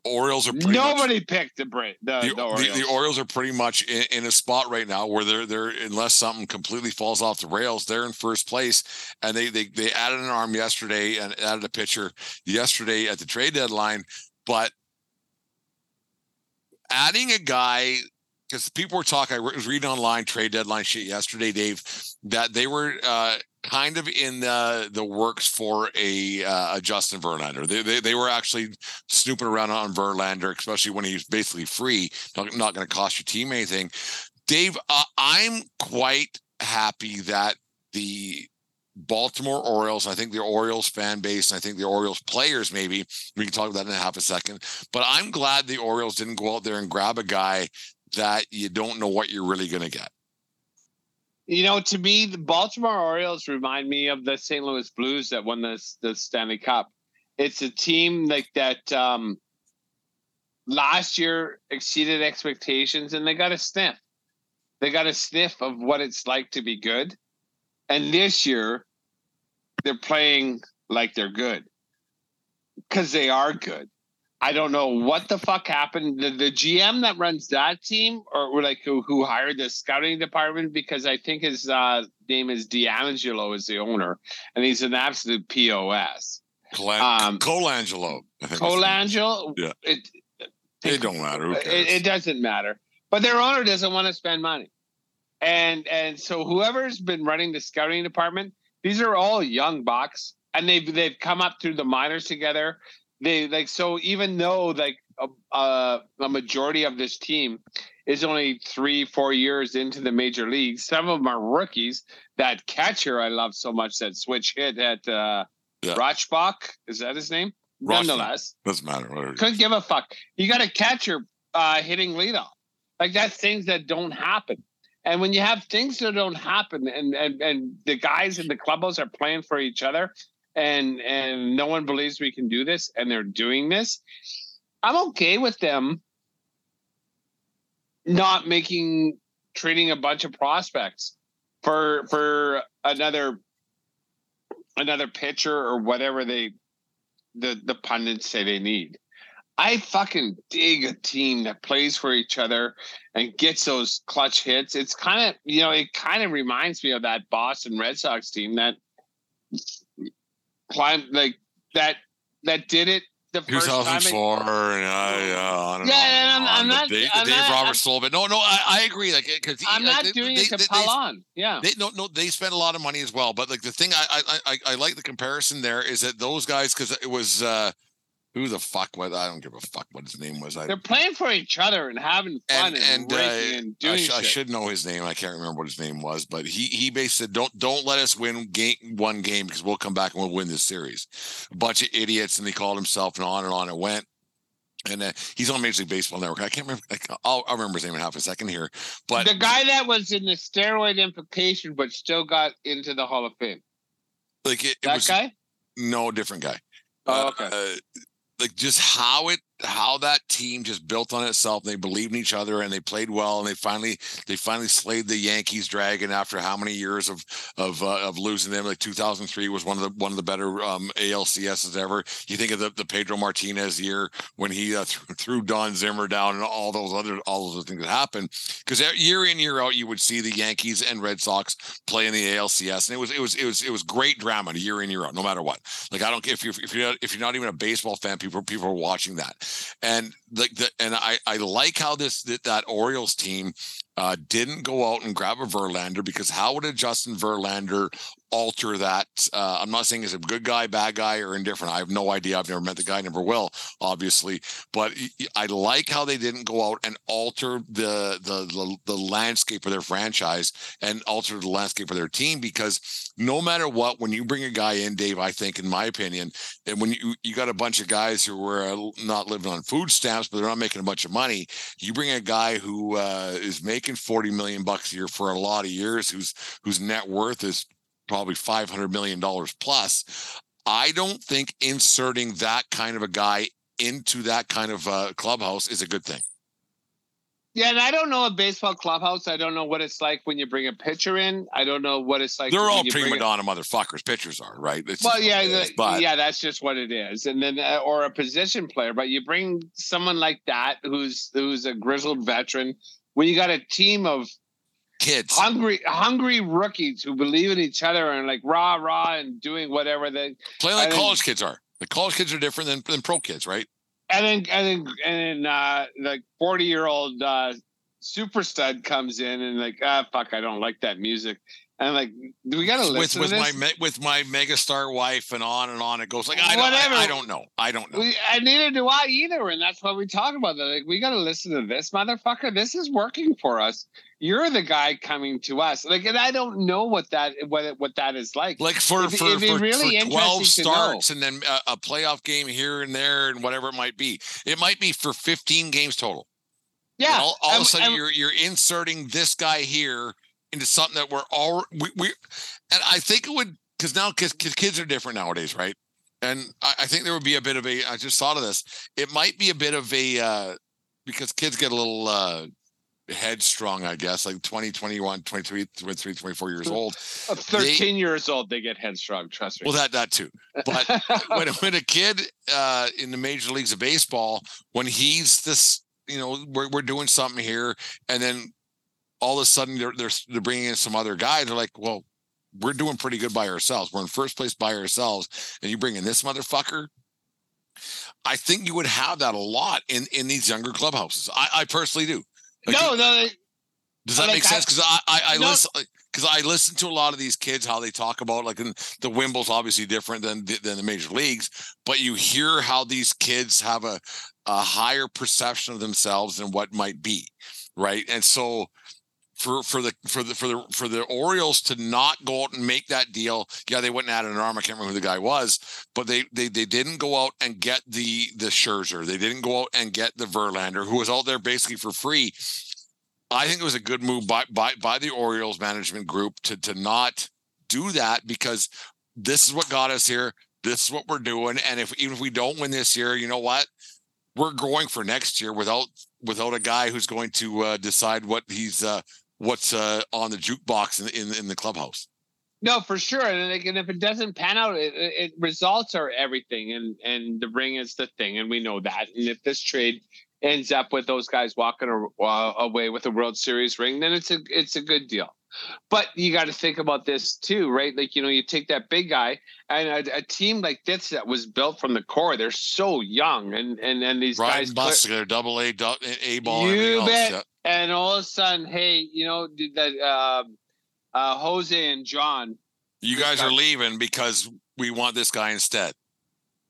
Orioles are pretty Nobody much, picked. The, the, the, the, Orioles. the Orioles are pretty much in, in a spot right now where they're they're unless something completely falls off the rails, they're in first place. And they they they added an arm yesterday and added a pitcher yesterday at the trade deadline, but adding a guy because people were talking. I was reading online trade deadline shit yesterday, Dave, that they were uh, kind of in the the works for a, uh, a Justin Verlander. They, they, they were actually snooping around on Verlander, especially when he's basically free, not, not going to cost your team anything. Dave, uh, I'm quite happy that the Baltimore Orioles, I think the Orioles fan base, and I think the Orioles players, maybe we can talk about that in a half a second. But I'm glad the Orioles didn't go out there and grab a guy that you don't know what you're really going to get. You know, to me, the Baltimore Orioles remind me of the St. Louis Blues that won the the Stanley Cup. It's a team like that. Um, last year exceeded expectations, and they got a sniff. They got a sniff of what it's like to be good, and this year they're playing like they're good because they are good. I don't know what the fuck happened. The, the GM that runs that team, or, like who, who hired the scouting department, because I think his uh, name is D'Angelo, is the owner, and he's an absolute pos. Colan- um, Colangelo. Colangelo. Yeah. It, it don't matter. It, it doesn't matter. But their owner doesn't want to spend money, and and so whoever's been running the scouting department, these are all young bucks, and they've they've come up through the minors together they like so even though like a, majority of this team is only three four years into the major leagues some of them are rookies that catcher i love so much that switch hit at uh yeah. Rochbach, is that his name Rochbach. nonetheless doesn't matter Whatever. couldn't give a fuck you got a catcher uh hitting leadoff like that's things that don't happen and when you have things that don't happen and and, and the guys in the clubhouse are playing for each other and and no one believes we can do this and they're doing this i'm okay with them not making trading a bunch of prospects for for another another pitcher or whatever they the the pundits say they need. I fucking dig a team that plays for each other and gets those clutch hits. It's kind of you know it kind of reminds me of that boston red sox team that climb like that that did it the first 2004 time. and, uh, yeah, on and yeah, on and I'm, I'm not. the, Dave, I'm Dave not, Roberts soul, but no, no, I, I agree. Like, because I'm like, not they, doing they, it to they, pile on. Yeah, they no, no, they spent a lot of money as well. But like the thing I, I, I, I like the comparison there is that those guys, because it was uh who the fuck was I don't give a fuck what his name was. I, They're playing for each other and having fun and, and, and, uh, and doing I, sh-. I, should know his name. I can't remember what his name was, but he he basically said, "Don't don't let us win game one game because we'll come back and we'll win this series." A bunch of idiots, and he called himself, and on and on it went. And uh, he's on Major League Baseball Network. I can't remember. I'll, I'll remember his name in half a second here. But the guy that was in the steroid implication, but still got into the Hall of Fame. Like it, it that was, guy? No, different guy. Oh, okay. Uh, like just how it how that team just built on itself they believed in each other and they played well and they finally they finally slayed the yankees dragon after how many years of of uh, of losing them. Like 2003 was one of the one of the better um alcs's ever. You think of the, the pedro martinez year when he uh, threw, don zimmer down and all those other all those things that happened because year in year out you would see the yankees and red sox play in the alcs and it was it was it was it was great drama year in year out no matter what. Like i don't if you're if you're not, if you're not even a baseball fan people people are watching that and like the, and I I like how this that, that Orioles team uh, didn't go out and grab a Verlander because how would a Justin Verlander alter that? Uh, I'm not saying he's a good guy, bad guy, or indifferent. I have no idea. I've never met the guy, never will, obviously. But I like how they didn't go out and alter the the the, the landscape of their franchise and alter the landscape of their team because no matter what, when you bring a guy in, Dave, I think, in my opinion, and when you you got a bunch of guys who are not living on food stamps, but they're not making a bunch of money, you bring a guy who uh, is making 40 million bucks a year for a lot of years, whose whose net worth is probably 500 million dollars plus. I don't think inserting that kind of a guy into that kind of uh, clubhouse is a good thing. Yeah, and I don't know a baseball clubhouse. I don't know what it's like when you bring a pitcher in. I don't know what it's like. They're when all prima a- donna motherfuckers. Pitchers are right. It's Well, yeah, is, but yeah, that's just what it is. And then, uh, or a position player, but you bring someone like that who's who's a grizzled veteran. When you got a team of kids. hungry, hungry rookies who believe in each other and like rah rah and doing whatever they, Play like college kids are. The college kids are different than, than pro kids, right? and then and then and then uh, like forty year old uh, super stud comes in and like ah fuck, I don't like that music. And I'm like, do we gotta with listen with to my me- with my megastar wife and on and on it goes. Like I don't, Whatever. I, I don't know. I don't know. We, and neither do I either, and that's why we talk about that. Like, we got to listen to this motherfucker. This is working for us. You're the guy coming to us. Like, and I don't know what that what what that is like. Like for It'd for, it'd for, really for twelve interesting to know. starts and then a, a playoff game here and there and whatever it might be. It might be for fifteen games total. And yeah, all, all of a sudden and- you're you're inserting this guy here into something that we're all we, we and I think it would because now because kids are different nowadays, right? And I, I think there would be a bit of a I just thought of this. It might be a bit of a uh because kids get a little uh headstrong, I guess, like 20, 21, 23, 23, 24 years old. of 13 years old, they get headstrong. Trust me. Well, that that too. But when when a kid uh, in the major leagues of baseball, when he's this, you know, we're we're doing something here, and then all of a sudden they're they're, they're bringing in some other guys. They're like, well, we're doing pretty good by ourselves. We're in first place by ourselves, and you bring in this motherfucker. I think you would have that a lot in in these younger clubhouses. I, I personally do. Like, no, no, they- does that Like, make sense? Because I I, I No. listen because I listen to a lot of these kids how they talk about like the Wimble's obviously different than the- than the major leagues, but you hear how these kids have a a higher perception of themselves than what might be, right? And so for for the for the for the for the Orioles to not go out and make that deal, yeah, they went and added an arm. I can't remember who the guy was, but they they they didn't go out and get the the Scherzer. They didn't go out and get the Verlander, who was out there basically for free. I think it was a good move by by by the Orioles management group to to not do that because this is what got us here. This is what we're doing, and if even if we don't win this year, you know what? We're going for next year without without a guy who's going to uh, decide what he's uh, what's uh, on the jukebox in, in in the clubhouse. no, for sure. And, and if it doesn't pan out, it, it, results are everything, and and the ring is the thing, and we know that. And if this trade ends up with those guys walking away with a World Series ring, then it's a it's a good deal. But you got to think about this too, right? Like you know, you take that big guy and a, a team like this that was built from the core. They're so young, and and and these Riding guys. together, double A, A ball, and You bet. else. and all of a sudden, hey, you know that uh, uh, Jose and John. You guys are leaving because we want this guy instead.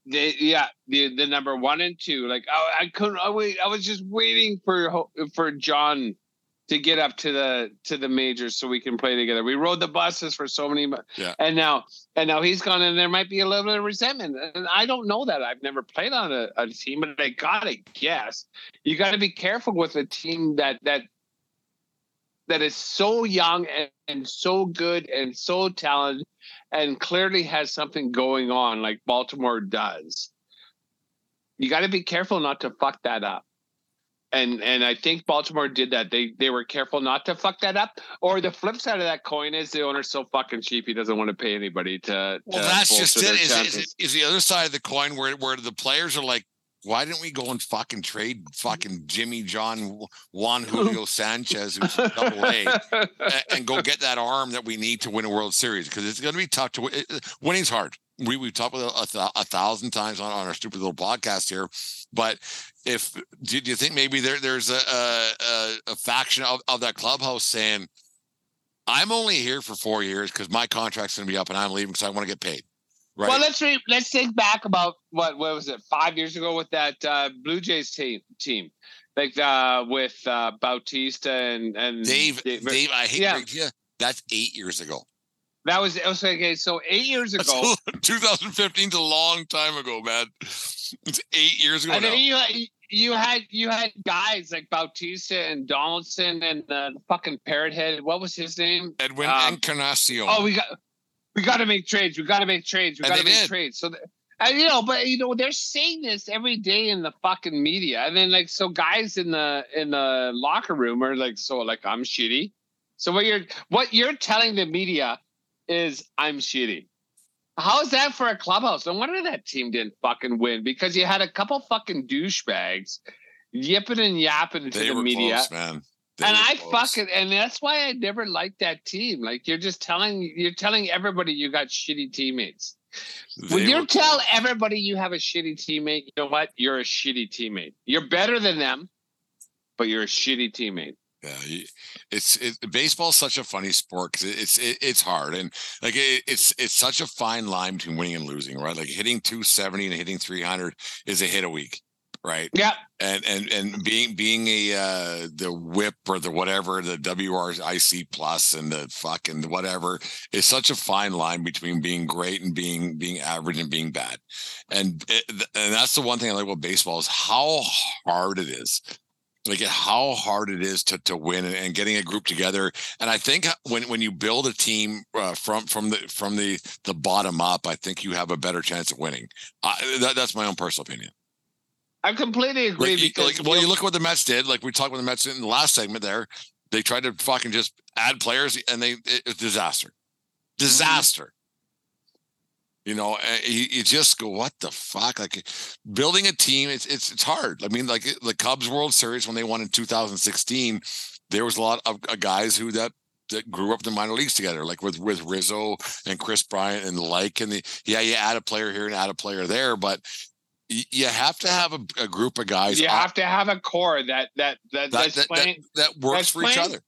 They, yeah, the the number one and two. Like oh, I couldn't. I wait. I was just waiting for for John to get up to the to the majors so we can play together. We rode the buses for so many. mo- Yeah. And now and now he's gone, and there might be a little bit of resentment. And I don't know that. I've never played on a, a team, but I gotta guess you got to be careful with a team that that that is so young and, and so good and so talented and clearly has something going on like Baltimore does. You got to be careful not to fuck that up. And and I think Baltimore did that. They they were careful not to fuck that up. Or the flip side of that coin is the owner's so fucking cheap he doesn't want to pay anybody to. Well, to that's just it. Is, Is, is, the other side of the coin where where the players are like, why didn't we go and fucking trade fucking Jimmy John Juan Julio Sanchez who's double A a- and go get that arm that we need to win a World Series because it's going to be tough to win. it- it- Winning's hard. We we've talked about it a, th- a thousand times on, on our stupid little podcast here, but if do, do you think maybe there there's a a, a, faction of, of that clubhouse saying, I'm only here for four years because my contract's going to be up and I'm leaving because I want to get paid. Right. Well, let's re- let's think back about what what was it five years ago with that uh, Blue Jays team team, like uh, with uh, Bautista and and Dave, Dave, I hate Yeah. you. That's eight years ago. That was okay. So eight years ago, 2015 is a long time ago, man. It's eight years ago and now. then you had- you had you had guys like Bautista and Donaldson and uh, the fucking parrot head. What was his name? Edwin um, Encarnacion. Oh, we got we got to make trades. We got to make trades. We got to make did. trades. So th- And you know, but you know, they're saying this every day in the fucking media. And then like so guys in the in the locker room are like, so like I'm shitty. So what you're what you're telling the media is I'm shitty. How is that for a clubhouse? No wonder that team didn't fucking win because you had a couple fucking douchebags yipping and yapping to They the were media. close, man. They and I close. fucking and that's why I never liked that team. Like you're just telling you're telling everybody you got shitty teammates. They when you tell close. everybody you have a shitty teammate, you know what? You're a shitty teammate. You're better than them, but you're a shitty teammate. Yeah, it's it, baseball's such a funny sport because it's it, it's hard and like it, it's it's such a fine line between winning and losing, right? Like hitting 270 and hitting 300 is a hit a week, right? Yeah. And and and being being a uh the whip or the whatever the wRC plus and the fucking whatever is such a fine line between being great and being being average and being bad, and it, and that's the one thing I like about baseball is how hard it is like how hard it is to to win and, and getting a group together. And i think when when you build a team uh, from from the from the the bottom up i think you have a better chance of winning. I, that, that's my own personal opinion. I completely agree like, because like well you look at what the mets did. Like we talked about the mets in the last segment there. They tried to fucking just add players and they it, it's disaster. Disaster you know you, you just go what the fuck? Like building a team it's it's it's hard. I mean like the cubs world series when they won in 2016 there was a lot of uh, guys who that that grew up in the minor leagues together like with with rizzo and kris bryant and the like and the yeah you add a player here and add a player there but you have to have a, a group of guys you on- have to have a core that that that, that, that's that, playing that, that works for each other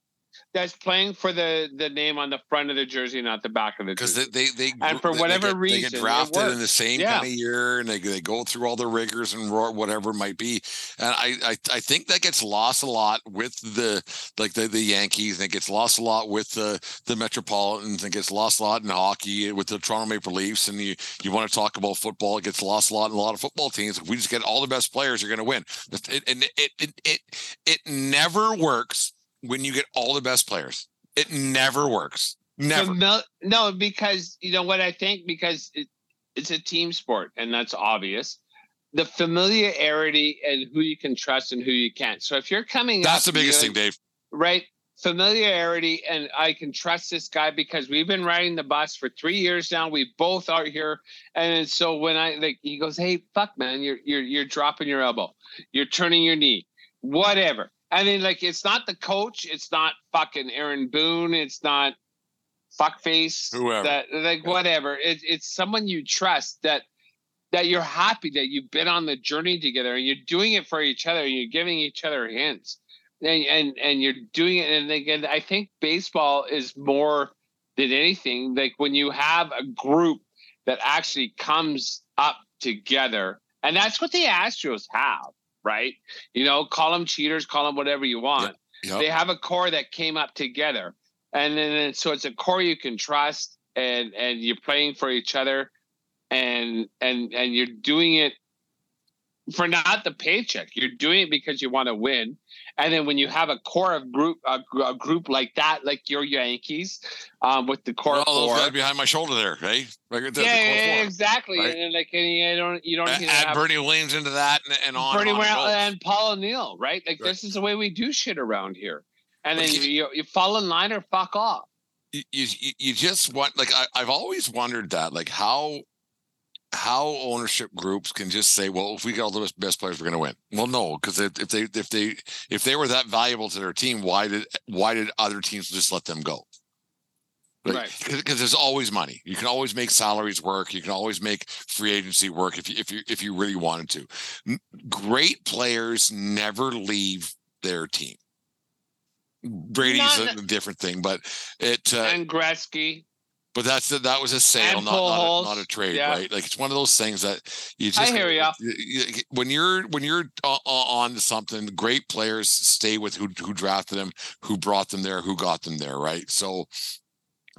that's playing for the the name on the front of the jersey, not the back of the because jersey. they they, they And for they- they whatever get, they get drafted in the same Yeah. kind of year and they, they go through all the rigors and whatever it might be and I, I i think that gets lost a lot with the like the, the yankees and it gets lost a lot with the the metropolitans and it gets lost a lot in hockey with the toronto maple leafs and you you want to talk about football it gets lost a lot in a lot of football teams if we just get all the best players you're going to win it, and it, it it it never works when you get all the best players it never works never Famil- no, because you know what I think because it, it's a team sport, and that's obvious. The familiarity and who you can trust and who you can't. So if you're coming, that's the biggest thing dave right? Familiarity, and I can trust this guy because we've been riding the bus for three years now. We both are here, and so when I like, he goes, "Hey, fuck, man, you're you're you're dropping your elbow, you're turning your knee, whatever." I mean, like, it's not the coach, it's not fucking Aaron Boone, it's not fuckface, Whoever. that like whatever. It, it's someone you trust that that you're happy that you've been on the journey together and you're doing it for each other. And you're giving each other hints, and and and you're doing it. And again, I think baseball is more than anything like when you have a group that actually comes up together, and that's what the Astros have, right? You know, call them cheaters, call them whatever you want. Yep. They have a core that came up together, and then- so it's a core you can trust, and and you're playing for each other, and and and you're doing it for not the paycheck. You're doing it because you want to win. And then when you have a core of group a, a group like that, like your Yankees, um, with the core all those guys behind my shoulder there, hey? Right there, the yeah, yeah, yeah, four. exactly. right? And like, and you don't you don't A- need to Add have Bernie Williams into that and, and on. Bernie and on it Well goes. and Paul O'Neill, right? Like Right. this is the way we do shit around here. And then he- you, you fall in line or fuck off. you, you you just want like I, I've always wondered that like how how ownership groups can just say well if we get all the best- players we're going to win. Well no because if, they if they if they were that valuable to their team why did why did other teams just let them go? Right. because there's always money. You can always make salaries work. You can always make free agency work if you if you if you really wanted to. Great players never leave their team. Brady's Not- a different thing but it uh, and Gretzky. But that's the, that was a sale, not not a, not a trade, yeah. right? Like it's one of those things that you I just hear ya. you- When you're when you're uh, uh, on to something, great players stay with who who drafted them, who brought them there, who got them there, right? So.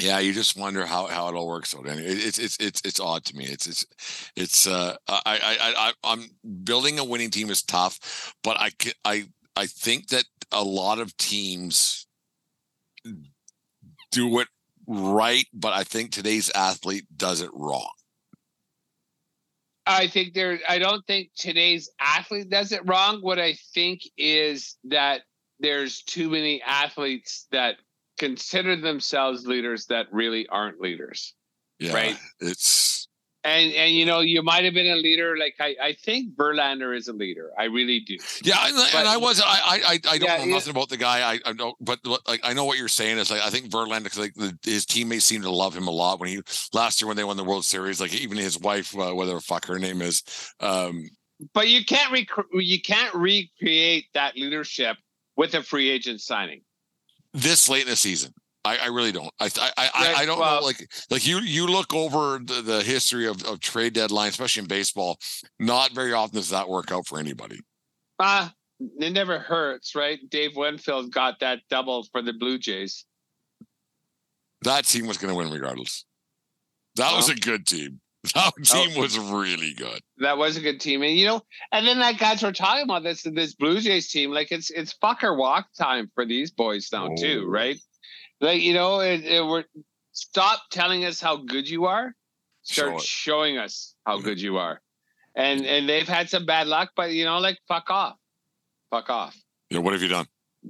Yeah, you just wonder how, how it all works out. And it, it's it's it's it's odd to me. It's it's it's uh I I I I- I'm building a winning team is tough, but I I I think that a lot of teams do it right, but I think today's athlete does it wrong. I think there. I don't think today's athlete does it wrong. What I think is that there's too many athletes that consider themselves leaders that really aren't leaders. Yeah, Right. It's And and you know, you might have been a leader. Like I, I think Verlander is a leader. I really do. yeah, and, and I was I I I, don't Yeah, know yeah. nothing about the guy. I, I know, but like I know what you're saying is like I think Verlander, like the, his teammates seem to love him a lot. When he last year when they won the World Series, like even his wife, uh, whatever the fuck her name is, um, But you can't rec- you can't recreate that leadership with a free agent signing. this late in the season. I, I really don't. I I I, I don't well- know. Like like you you look over the, the history of, of trade deadline, especially in baseball. Not very often does that work out for anybody. Ah, it never hurts, right? Dave Winfield got that double for the Blue Jays. That team was going to win regardless. That was Oh. a good team. That team was really good. That was a good team, and you know, and then that guys were talking about this this Blue Jays team, like it's it's fucker walk time for these boys now too, Oh. right? Like you know, it, it, we're stop telling us how good you are, start showing us how Yeah. good you are, and mm-hmm. and they've had some bad luck, but you know, like fuck off, fuck off. Know, what have you done?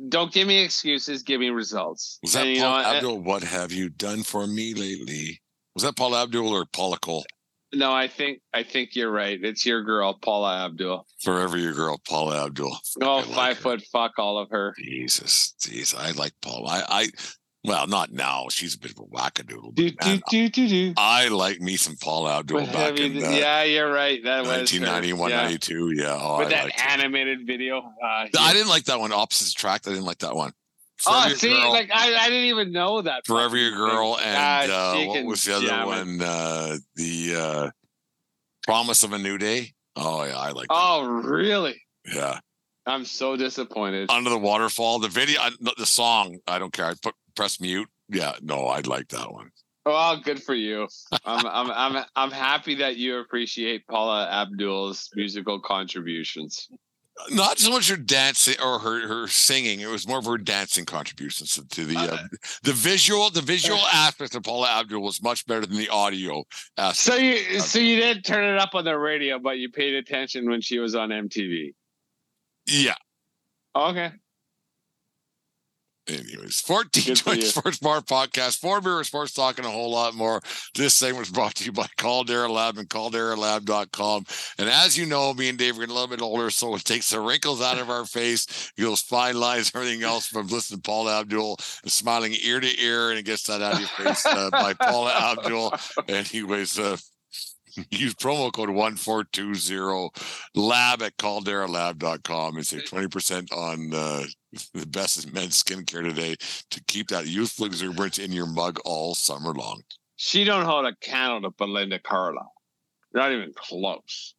Don't give me excuses, give me results. Was that And, Paul know, Abdul? What have you done for me lately? Was that Paula Abdul or Paula Cole? No, I think I think you're right. It's your girl, Paula Abdul. Forever your girl, Paula Abdul. Oh, I five her. foot fuck all of her. Jesus, jeez, I like Paula. I, I, well, not now. She's a bit of a wackadoodle. Do man, do do do do. I like me some Paula Abdul back you in uh, yeah, you're right. That was 1991, Yeah. 92. Yeah. Oh, With I that liked it. animated video. Uh, I didn't like that one. Opposites attract. I didn't like that one. Oh, Forever Your see, Girl, like I, I didn't even know that. Forever Your Girl, and Ah, uh, what was the other one? Uh, the uh, Promise of a New Day. Oh yeah, I like. that. Oh, really? Yeah, I'm so disappointed. Under the Waterfall. The video, I, the song. I don't care. I put press mute. Yeah, no, I'd like that one. Well, good for you. I'm, I'm, I'm, I'm happy that you appreciate Paula Abdul's musical contributions. Not so much her dancing or her her singing. It was more of her dancing contributions to the uh, the visual. The visual aspect of Paula Abdul was much better than the audio aspect. So you, so you didn't turn it up on the radio, but you paid attention when she was on MTV. Yeah. Okay. Anyways, 1420. Sports Bar Podcast, four beer sports talk and a whole lot more. This segment was brought to you by Caldera Lab and calderalab.com. And as you know, me and Dave are a little bit older, so it takes the wrinkles out of our face, those fine lines, everything else from listening to Paula Abdul and smiling ear to ear, and it gets that out of your face uh, by Paula Abdul. Anyways, uh, use promo code 1420 lab at calderalab.com and save 20% on uh, the best men's skincare today to keep that youthful exuberance in your mug all summer long. She don't hold a candle to Belinda Carlisle. Not even close.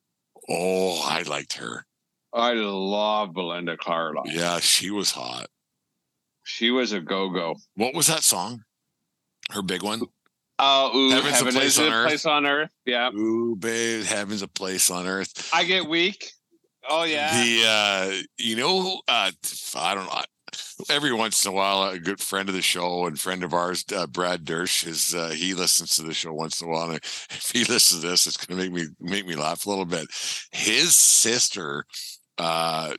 Oh, I liked her. I love Belinda Carlisle. Yeah, she was hot. She was a go-go. What was that song? Her big one? Oh, ooh, Heaven's a place is on a earth. place on earth. Yeah. Ooh, babe, heaven's a place on earth. I get weak. Oh yeah. The uh you know uh I don't know every once in a while a good friend of the show and friend of ours uh, Brad Dersh is uh, he listens to the show once in a while and if he listens to this it's going to make me make me laugh a little bit his sister uh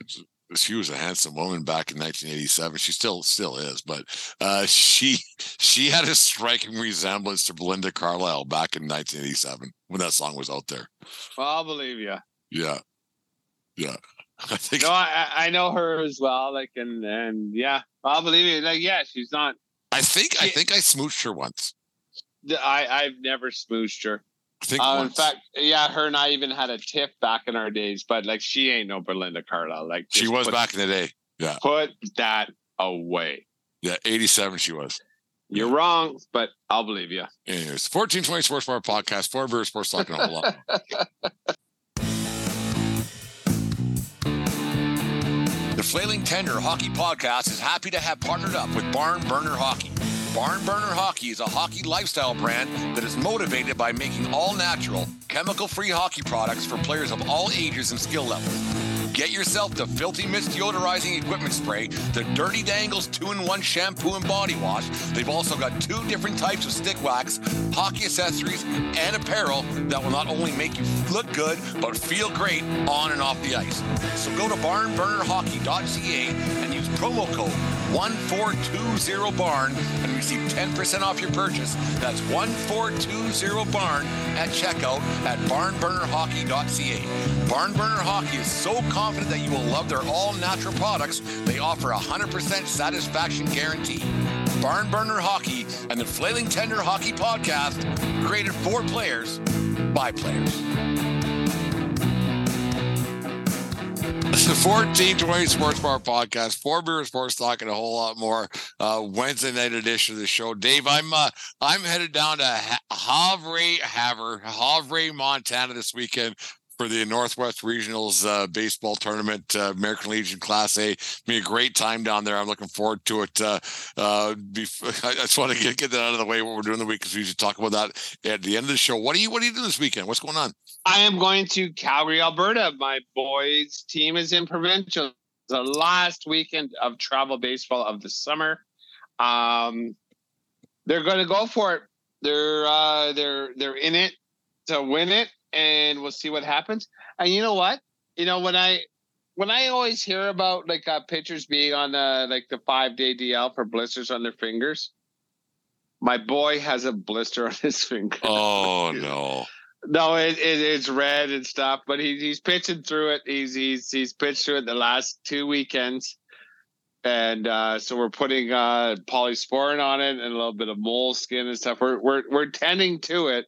she was a handsome woman back in 1987 she still still is but uh she she had a striking resemblance to Belinda Carlisle back in 1987 when that song was out there Well, I'll believe you. yeah yeah I think No, I, I know her as well. Like, and and yeah, I'll believe you. Like, yeah, she's not. I think I think I smooched her once. I I've never smooched her. I think Uh, in fact, yeah, her and I even had a tip back in our days. But like, she ain't no Belinda Carlisle. Like, she was put, back in the day. Yeah. Put that away. Yeah, 87 she was. You're wrong, but I'll believe you. Anyways, 1420 Sports Bar Podcast, four beer sports talking a whole lot. The Flailing Tender Hockey Podcast is happy to have partnered up with Barn Burner Hockey. Barn Burner Hockey is a hockey lifestyle brand that is motivated by making all natural, chemical free hockey products for players of all ages and skill levels. Get yourself the Filthy Mist deodorizing equipment spray, the Dirty Dangles 2-in-1 shampoo and body wash. They've also got two different types of stick wax, hockey accessories, and apparel that will not only make you look good, but feel great on and off the ice. So go to barnburnerhockey.ca and use promo code 1420barn and receive 10% off your purchase. That's 1420barn at checkout at barnburnerhockey.ca. Barnburner Hockey is so confident that you will love their all natural products, they offer a 100% satisfaction guarantee. Barnburner Hockey and the Flailing Tender Hockey Podcast created for players by players. The 1420 Sports Bar Podcast, Four Beer Sports Talk, and a whole lot more. Uh, Wednesday night edition of the show. Dave, I'm uh, I'm headed down to Havre, Havre, Havre, Montana this weekend for the Northwest Regionals uh, baseball tournament, uh, American Legion Class A. Be a great time down there. I'm looking forward to it. Uh, uh I just want to get, get that out of the way. What we're doing the week because we usually talk about that at the end of the show. What are you What are you doing this weekend? What's going on? I am going to Calgary, Alberta. My boys' team is in provincial. The last weekend of travel baseball of the summer. Um, they're going to go for it. They're uh, they're they're in it to win it and we'll see what happens. And you know what? You know when I when I always hear about like uh, pitchers being on the like the five day DL for blisters on their fingers, my boy has a blister on his finger. Oh no. No, it, it, it's red and stuff, but he, he's pitching through it. He's he's he's pitched through it the last two weekends, and uh, so we're putting uh, polysporin on it and a little bit of moleskin and stuff. We're we're we're tending to it,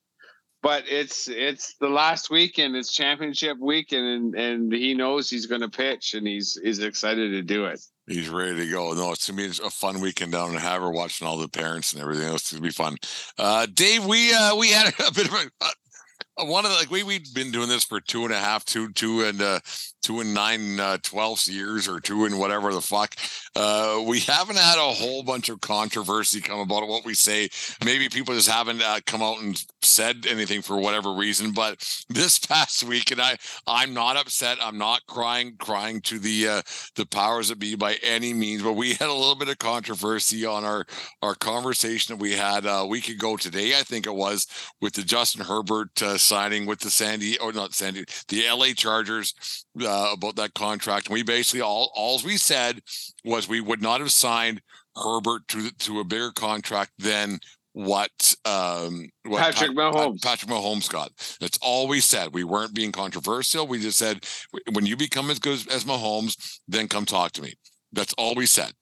but it's it's the last weekend. It's championship weekend and and he knows he's going to pitch and he's he's excited to do it. He's ready to go. No it's gonna be a fun weekend down in Havre watching all the parents and everything. Else it's gonna be fun. Uh dave we uh we had a bit of a, uh, one of the like we we've been doing this for two and a half two two and uh two and nine uh, twelfths years or two and whatever the fuck. Uh, we haven't had a whole bunch of controversy come about what we say. Maybe people just haven't uh, come out and said anything for whatever reason. But this past week, and I, I'm not upset. I'm not crying, crying to the uh, the powers that be by any means. But we had a little bit of controversy on our our conversation that we had uh, a week ago today. I think it was with the Justin Herbert uh, signing with the Sandy or not Sandy, the LA Chargers uh, about that contract. And we basically all all we said was we would not have signed Herbert to to a bigger contract than what um what Patrick Pat, Mahomes Patrick Mahomes got. That's all we said. We weren't being controversial. We just said when you become as good as Mahomes, then come talk to me. That's all we said.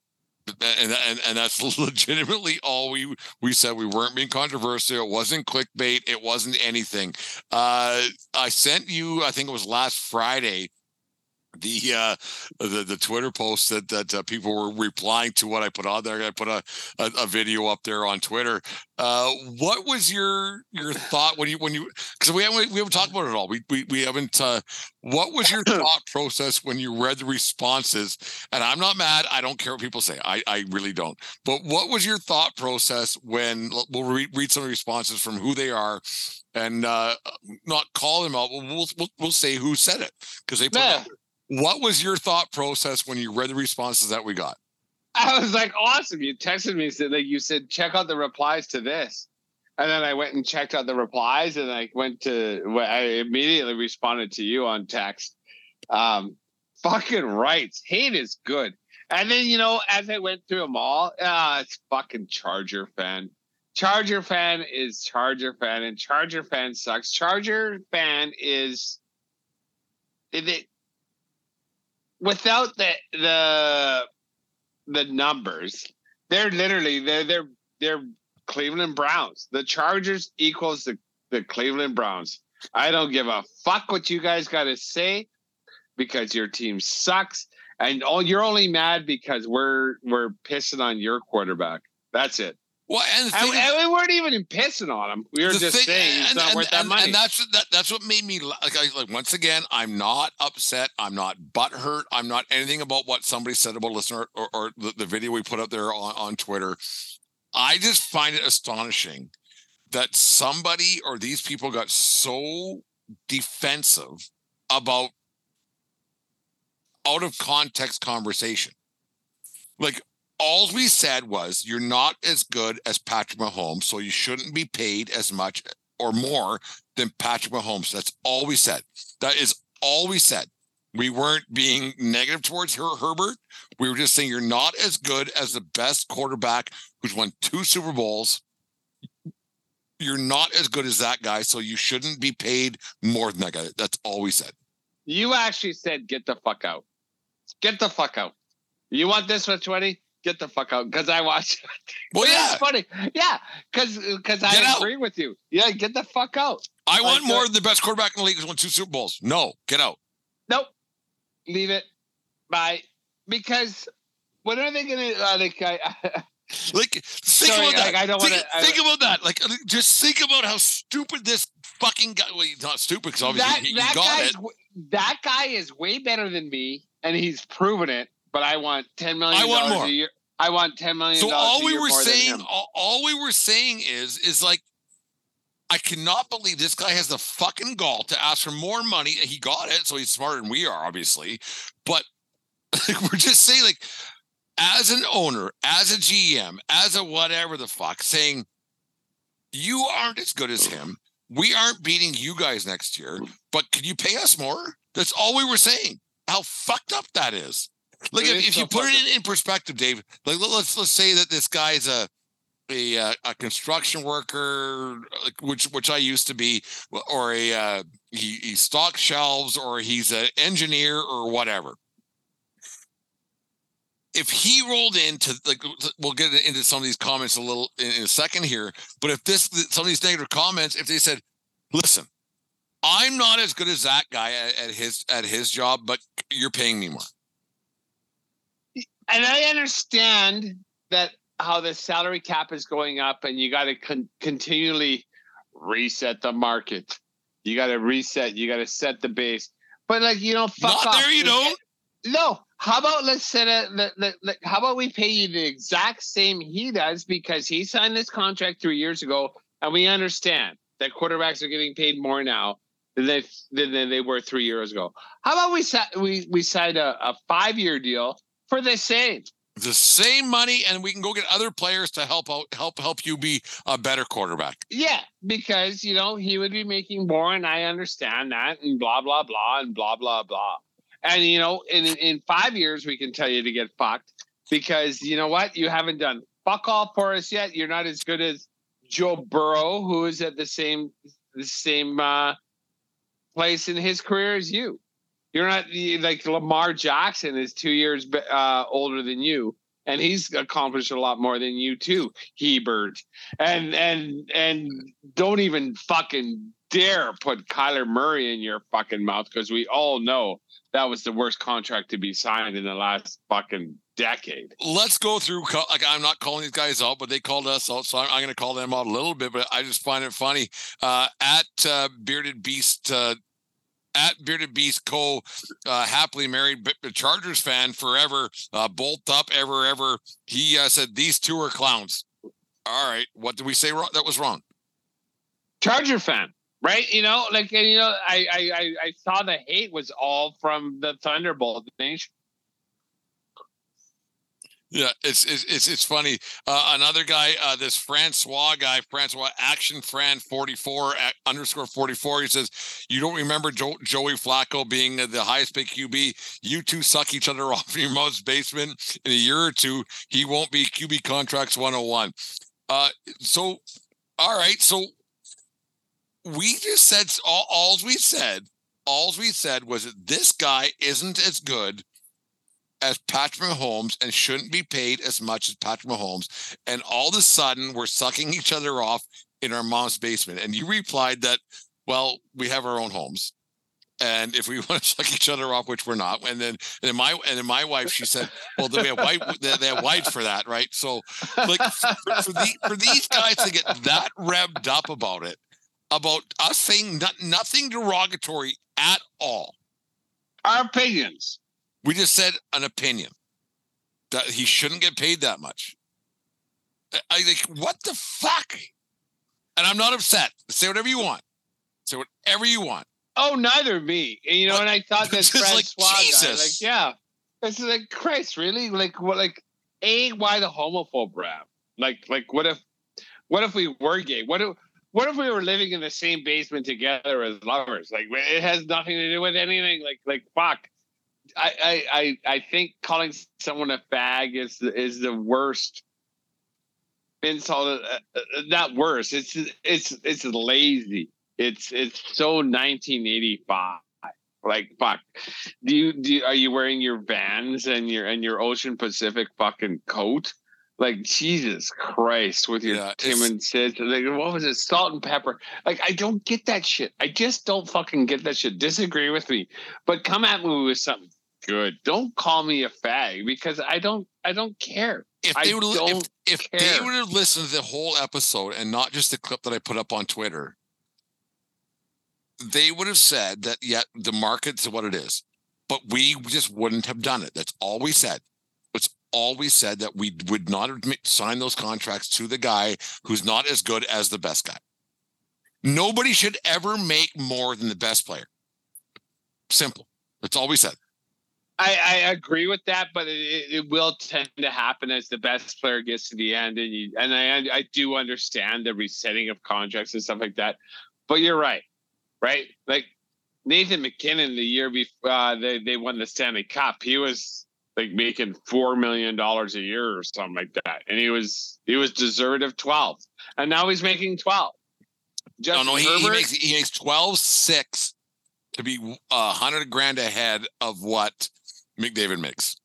And, and and that's legitimately all we we said. We weren't being controversial. It wasn't clickbait. It wasn't anything. Uh, I sent you. I think it was last Friday the uh the the twitter post that that uh, people were replying to what i put on there. I put a, a, a video up there on twitter. Uh what was your your thought when you when you because we haven't we haven't talked about it at all. We we, we haven't uh what was your thought process when you read the responses? And i'm not mad. I don't care what people say. I i really don't. But what was your thought process when we'll read, read some responses from who they are and uh not call them out we'll we'll, we'll say who said it because they put yeah. What was your thought process when you read the responses that we got? I was like, awesome. You texted me, said like you said, check out the replies to this. And then I went and checked out the replies and I went to I immediately responded to you on text. Um, fucking rights. Hate is good. And then, you know, as I went through them all, ah, it's fucking Charger fan. Charger fan is Charger fan, and Charger fan sucks. Charger fan is it, without the the the numbers, they're literally they're they're they're Cleveland Browns. The Chargers equals the, the Cleveland Browns. I don't give a fuck what you guys got to say because your team sucks, and all you're only mad because we're we're pissing on your quarterback. That's it. Well, and, and, and, we weren't even pissing on him. We were just thing, saying he's and, not worth that money. And that's that, that's what made me like, like. Once again, I'm not upset. I'm not butthurt. I'm not anything about what somebody said about listener or, or the, the video we put up there on, on Twitter. I just find it astonishing that somebody or these people got so defensive about out of context conversation. Like all we said was you're not as good as Patrick Mahomes, so you shouldn't be paid as much or more than Patrick Mahomes. That's all we said. That is all we said. We weren't being negative towards her, Herbert. We were just saying you're not as good as the best quarterback who's won two Super Bowls. You're not as good as that guy, so you shouldn't be paid more than that guy. That's all we said. You actually said, "Get the fuck out! Get the fuck out! You want this for twenty? Get the fuck out!" Because I watched. Well, It's yeah, funny. Yeah, because because I out. agree with you. Yeah, get the fuck out. I want more than the best quarterback in the league who's won two Super Bowls. No, get out. Nope. Leave it. Bye. Because when are they gonna uh, like? I, Like, think Sorry, about that. like, I don't think, wanna- I- think about that. Like, uh, just think about how stupid this fucking guy. Well, he's not stupid because obviously that he, he that got it. that guy is way better than me, and he's proven it. But I want ten million. I want more. a year. I want ten million. So all a we year were saying, all, all we were saying is, is like, I cannot believe this guy has the fucking gall to ask for more money. He got it, so he's smarter than we are, obviously. But like, we're just saying, like, as an owner, as a GM, as a whatever the fuck, saying you aren't as good as him. We aren't beating you guys next year, but can you pay us more? That's all we were saying. How fucked up that is. Like if, if you put it in, in perspective, Dave. Like let- let's let's say that this guy's a a uh, a construction worker, which which I used to be, or a uh, he he stocks shelves, or he's an engineer, or whatever. If he rolled into like, we'll get into some of these comments a little in, in a second here. But if this some of these negative comments, if they said, "Listen, I'm not as good as that guy at, at his at his job, but you're paying me more." And I understand that how the salary cap is going up, and you got to con- continually reset the market. You got to reset. You got to set the base. But like you know, fuck Not off. there, you don't. No. How about let's set a. Let, let, let- how about we pay you the exact same he does because he signed this contract three years ago, and we understand that quarterbacks are getting paid more now than they than, than they were three years ago. How about we sa- we we signed a, a five year deal for the same? the same money and we can go get other players to help out help help you be a better quarterback Yeah, because you know he would be making more, and I understand that, and blah blah blah, and blah blah blah, and you know, in in five years we can tell you to get fucked because you know what, you haven't done fuck all for us yet. You're not as good as Joe Burrow, who is at the same the same uh, place in his career as you. You're not like Lamar Jackson is two years uh, older than you, and he's accomplished a lot more than you too, Herbert. And and and don't even fucking dare put Kyler Murray in your fucking mouth because we all know that was the worst contract to be signed in the last fucking decade. let's go through like i'm not calling these guys out but they called us out so i'm, I'm going to call them out a little bit but i just find it funny uh at uh, bearded beast uh at bearded beast co uh happily married chargers fan forever uh bolt up ever ever he uh, said these two are clowns all right what did we say wrong that was wrong Charger fan, right? You know, like you know, I I I, I saw the hate was all from the Thunderbolt nation. Yeah, it's it's it's, it's funny. Uh, another guy, uh, this Francois guy, Francois Action Fran forty four underscore forty four. He says, "You don't remember jo- Joey Flacco being the highest paid QB? You two suck each other off in your mom's basement. In a year or two, he won't be QB contracts one hundred one. Uh, so, all right, so we just said all. All we said, all we said was that this guy isn't as good as Patrick Mahomes and shouldn't be paid as much as Patrick Mahomes. And all of a sudden, we're sucking each other off in our mom's basement. And you replied that, well, we have our own homes. And if we want to suck each other off, which we're not, and then and then my and then my wife, she said, "Well, they have white, they, have white for that, right?" So, like for, for, the, for these guys to get that revved up about it, about us saying not, nothing derogatory at all, Our opinions. We just said an opinion that he shouldn't get paid that much. I- think, what the fuck? And I'm not upset. Say whatever you want. Say whatever you want. Oh, neither me. And, you know, But and I thought that just like, Francois guy, Jesus. like, yeah, it's like Christ, really? Like, what? Like, a why the homophobe rap? Like, like, what if, what if we were gay? What if, what if we were living in the same basement together as lovers? Like, it has nothing to do with anything. Like, like, fuck. I, I, I, think calling someone a fag is the- is the worst insult. Uh, uh, not worse. It's it's it's lazy. It's it's so 1985. Like fuck. Do you do you, are you wearing your Vans and your and your Ocean Pacific fucking coat? Like Jesus Christ with your Yeah, Tim and Sid. Like what was it? Salt and pepper. Like I don't get that shit. I just don't fucking get that shit. Disagree with me, but come at me with something good. Don't call me a fag because I don't I don't care. If they would, if, if they would have listened to the whole episode and not just the clip that I put up on Twitter, they would have said that, yeah, the market's what it is, but we just wouldn't have done it. That's all we said. It's all we said that we would not admit, sign those contracts to the guy who's not as good as the best guy. Nobody should ever make more than the best player. Simple. That's all we said. I, I agree with that, but it, it will tend to happen as the best player gets to the end, and you and I I do understand the resetting of contracts and stuff like that. But you're right, right? Like Nathan MacKinnon, the year before uh, they they won the Stanley Cup, he was like making four million dollars a year or something like that, and he was he was deserved of twelve, and now he's making twelve. No, Justin no, he, he Herbert, makes he makes 12 6 to be a hundred grand ahead of what McDavid makes.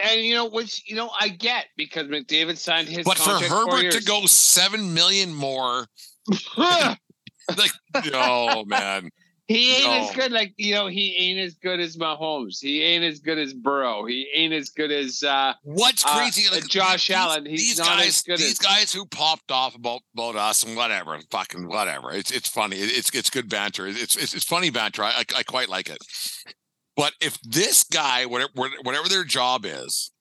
and you know which you know I get because McDavid signed his But for Herbert to go seven million more, like oh man, He ain't No. as good. Like you know, he ain't as good as Mahomes. He ain't as good as Burrow. He ain't as good as uh, what's Uh, crazy? uh, like Josh these- Allen, he's these not as guys, these as- guys who popped off about about us and whatever, fucking whatever. It's it's funny. It's it's good banter. It's it's, it's funny banter. I, I I quite like it. But if this guy, whatever whatever their job is,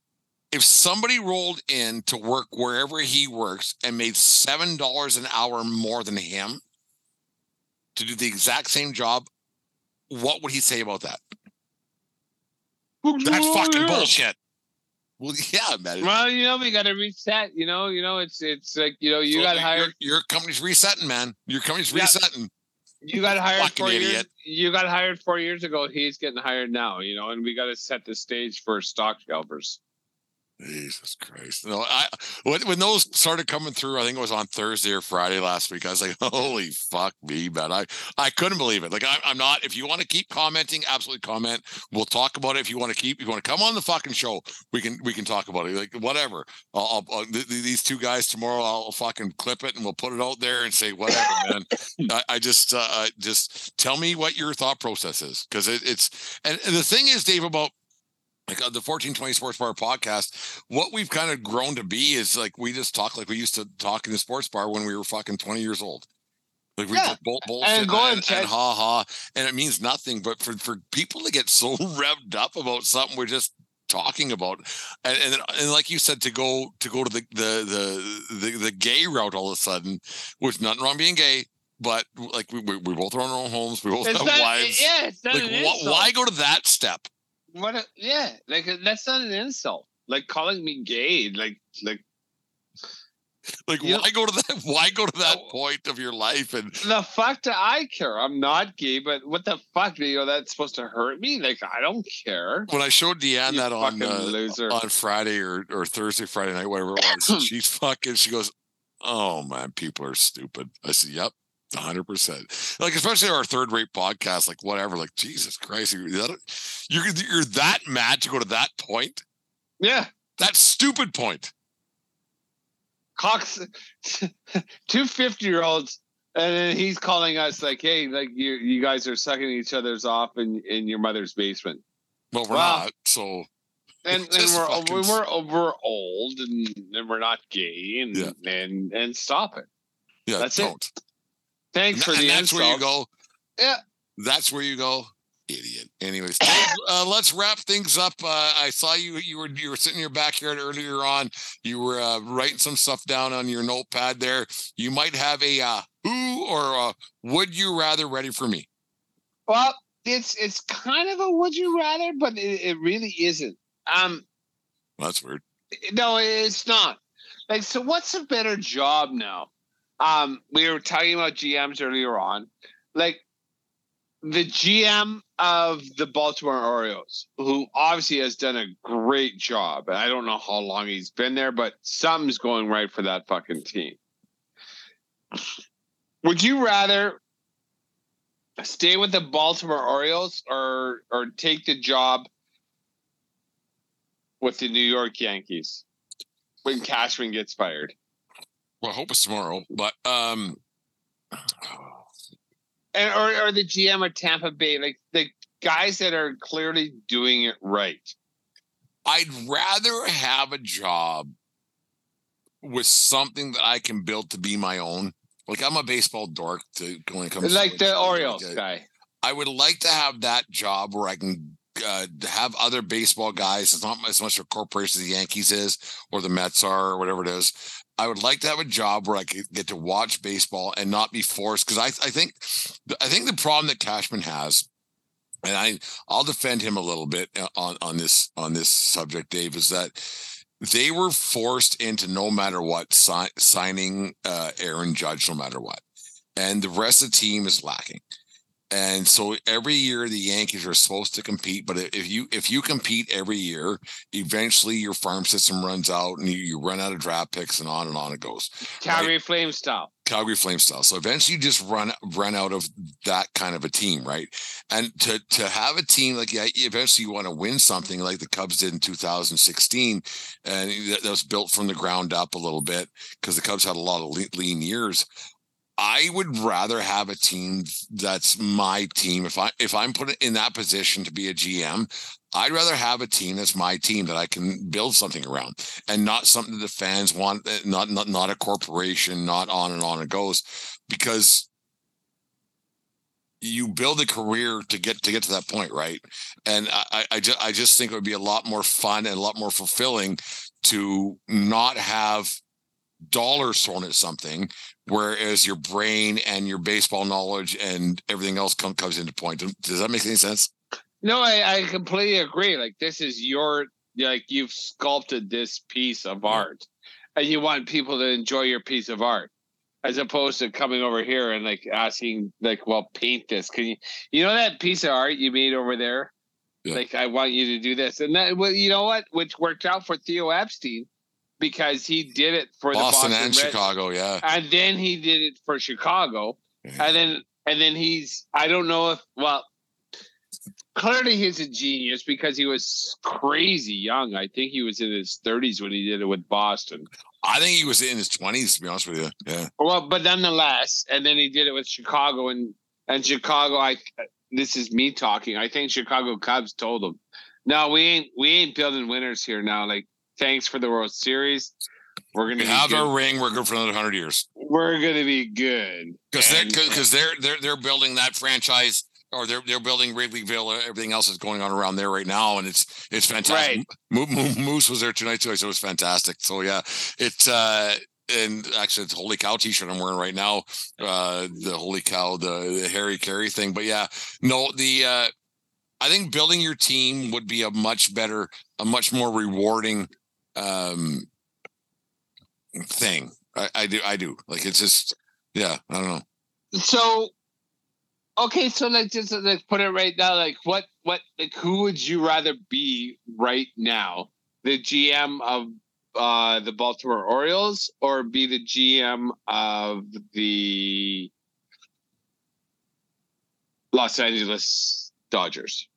if somebody rolled in to work wherever he works and made seven dollars an hour more than him to do the exact same job, what would he say about that? That's fucking bullshit. Well, yeah, man. Well, you know, we got to reset. You know, you know, it's it's like you know, you So got your- hired. Your, your company's resetting, man. Your company's Yeah. resetting. You got hired four years. You got hired four years ago. He's getting hired now. You know, and we got to set the stage for stock scalpers. Jesus Christ! No, I when when those started coming through, I think it was on Thursday or Friday last week. I was like, "Holy fuck me, man!" I I couldn't believe it. Like I, I'm not. If you want to keep commenting, absolutely comment. We'll talk about it. If you want to keep, if you want to come on the fucking show, we can we can talk about it. Like whatever. I'll, I'll th- these two guys tomorrow. I'll fucking clip it and we'll put it out there and say whatever, man. I, I just uh, just tell me what your thought process is because it, it's and, and the thing is, Dave, about like uh, the 1420 Sports Bar podcast, what we've kind of grown to be is like we just talk like we used to talk in the sports bar when we were fucking 20 years old. Like we Yeah. just bull, bullshit and, go and, and check- ha ha, and it means nothing. But for for people to get so revved up about something we're just talking about, and and, and like you said, to go to go to the the the the, the gay route all of a sudden, with nothing wrong being gay, but like we we, we both own our own homes, we both It's have not, wives. yeah, Like wh- why go to that step? What? A, yeah, like uh, that's not an insult. Like calling me gay, like like Like, You- why go to that? Why go to that point of your life? And the fuck do I care? I'm not gay, but what the fuck? You know that's supposed to hurt me? Like I don't care. when I showed Deanne You that on uh, loser. on Friday or, or Thursday, Friday night, whatever it was, she's fucking. She goes, "Oh man, people are stupid." I said, "Yep." Hundred percent. Like especially our third rate podcast, like whatever. Like Jesus Christ, you're that, you're you're that mad to go to that point, yeah, that stupid point. Cox, two 50 year olds, and then he's calling us like, "Hey, like you you guys are sucking each other's off in in your mother's basement." Well, we're Wow. not. So and, and we're fucking- we're we're old and, and we're not gay and Yeah. and and stop it. yeah, That's it. Thanks And, for tha- the and that's where you go. Yeah. That's where you go. Idiot. Anyways, uh, let's wrap things up. Uh, I saw you. You were you were sitting in your backyard earlier on. You were uh, writing some stuff down on your notepad there. You might have a uh, who or a would you rather ready for me. Well, it's it's kind of a would you rather, but it, it really isn't. Um, That's weird. no, it's not. Like, so what's a better job now? Um, we were talking about GMs earlier on. Like the GM of the Baltimore Orioles, who obviously has done a great job. I don't know how long he's been there, but something's going right for that fucking team. Would you rather stay with the Baltimore Orioles or or take the job with the New York Yankees when Cashman gets fired? Well, I hope it's tomorrow, but um, and or, or the GM of Tampa Bay, like the guys that are clearly doing it right. I'd rather have a job with something that I can build to be my own. Like I'm a baseball dork to when it comes to Like the Orioles like, guy. I would like to have that job where I can uh, have other baseball guys. It's not as much a corporation as the Yankees is or the Mets are or whatever it is. I would like to have a job where I could get to watch baseball and not be forced. Because I, I think, I think the problem that Cashman has, and I, I'll defend him a little bit uh, on on this on this subject, Dave, is that they were forced into no matter what si- signing uh, Aaron Judge, no matter what, and the rest of the team is lacking. And so every year the Yankees are supposed to compete, but if you if you compete every year, eventually your farm system runs out and you, you run out of draft picks and on and on it goes. Calgary Flame style. Calgary Flame style. So eventually you just run run out of that kind of a team, right? And to to have a team like yeah, eventually you want to win something like the Cubs did in 2016, and that, was built from the ground up a little bit because the Cubs had a lot of lean years. I would rather have a team that's my team. If I if I'm put in that position to be a GM, I'd rather have a team that's my team that I can build something around, and not something that the fans want. Eh, not not not a corporation. Not on and on it goes, because you build a career to get to get to that point, right? And I I just I just think it would be a lot more fun and a lot more fulfilling to not have dollars thrown at something whereas your brain and your baseball knowledge and everything else come, comes into point. Does that make any sense? No, I, I completely agree. Like this is your like you've sculpted this piece of art, and you want people to enjoy your piece of art, as opposed to coming over here and like asking like, well, paint this. Can you, you know, that piece of art you made over there? Yeah. Like I want you to do this, and that well, you know what? Which worked out for Theo Epstein because he did it for Boston, the Boston and Red- Chicago. Yeah, and then he did it for Chicago, and then and then he's I don't know if well clearly he's a genius because he was crazy young. I think he was in his 30s when he did it with Boston. I think he was in his twenties. To be honest with you, yeah. Well, but nonetheless, and then he did it with Chicago and and Chicago. I this is me talking. I think Chicago Cubs told him, "No, we ain't we ain't building winners here now. Like, thanks for the World Series. We're gonna have good. our ring. We're good for another hundred years we're gonna be good." because they're because they're they're they're building that franchise. Or they're they're building Wrigleyville. Everything else is going on around there right now, and it's it's fantastic. Right. Mo- Mo- Moose was there tonight too. So it was fantastic. So yeah, it's uh and actually it's holy cow t-shirt I'm wearing right now. Uh the holy cow, the, the Harry Caray thing. But yeah, no, the uh I think building your team would be a much better, a much more rewarding um thing. I, I do I do. Like it's just yeah, I don't know. so okay so like just let's put it right now like what what like who would you rather be right now the gm of uh the baltimore orioles or be the gm of the los angeles dodgers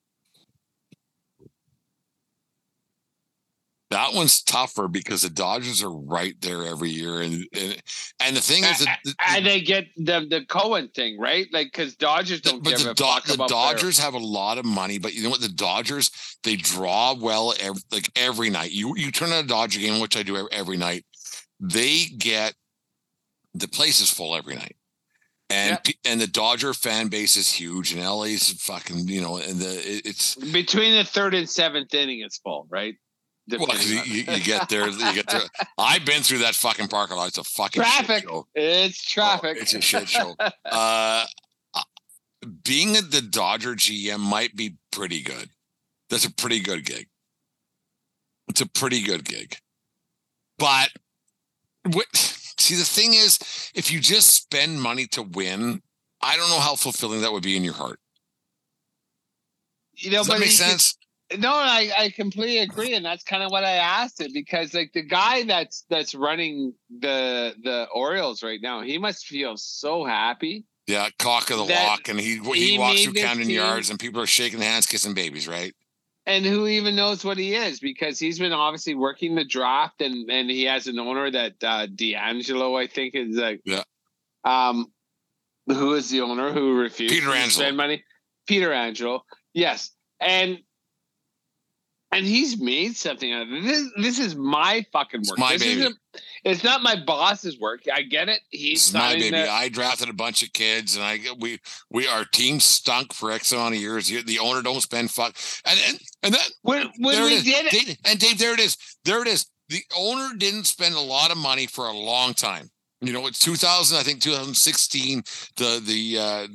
That one's tougher because the Dodgers are right there every year, and and, and the thing is that the- and they get the the cohen thing right like because dodgers don't but give the, a Do- the about their- Dodgers have a lot of money, but you know what? The Dodgers they draw well every, like every night. You you turn on a Dodger game, which I do every, every night. They get the place is full every night, and Yep. and the Dodger fan base is huge, and LA's fucking you know, and the it, it's between the third and seventh inning it's full right well you, you, get there, you get there. I've been through that fucking parking lot. It's a fucking traffic show. it's traffic Oh, it's a shit show. uh, uh, being at the Dodger GM might be pretty good. That's a pretty good gig. It's a pretty good gig. But what see the thing is, if you just spend money to win, I don't know how fulfilling that would be in your heart. You know, Does that make he could- sense? No, I, I completely agree, and that's kind of what I asked it because like the guy that's that's running the the Orioles right now, he must feel so happy. Yeah, cock of the That walk, and he he, he walks through Camden team- Yards, and people are shaking hands, kissing babies, right? And who even knows what he is because he's been obviously working the draft and and he has an owner that uh D'Angelo, I think is like Yeah. Um who is the owner who refused Peter to Angelo. spend money? Peter Angelo. Yes. And and he's made something out of it. This this is my fucking work. my this baby. Isn't, it's not my boss's work. I get it. He's my baby. the- I drafted a bunch of kids, and I we we our team stunk for X amount of years. The the owner don't spend fuck, and and and that when when we it did it. Dave- and Dave, there it is. There it is. The owner didn't spend a lot of money for a long time. You know, it's 2000, I think 2016. The the uh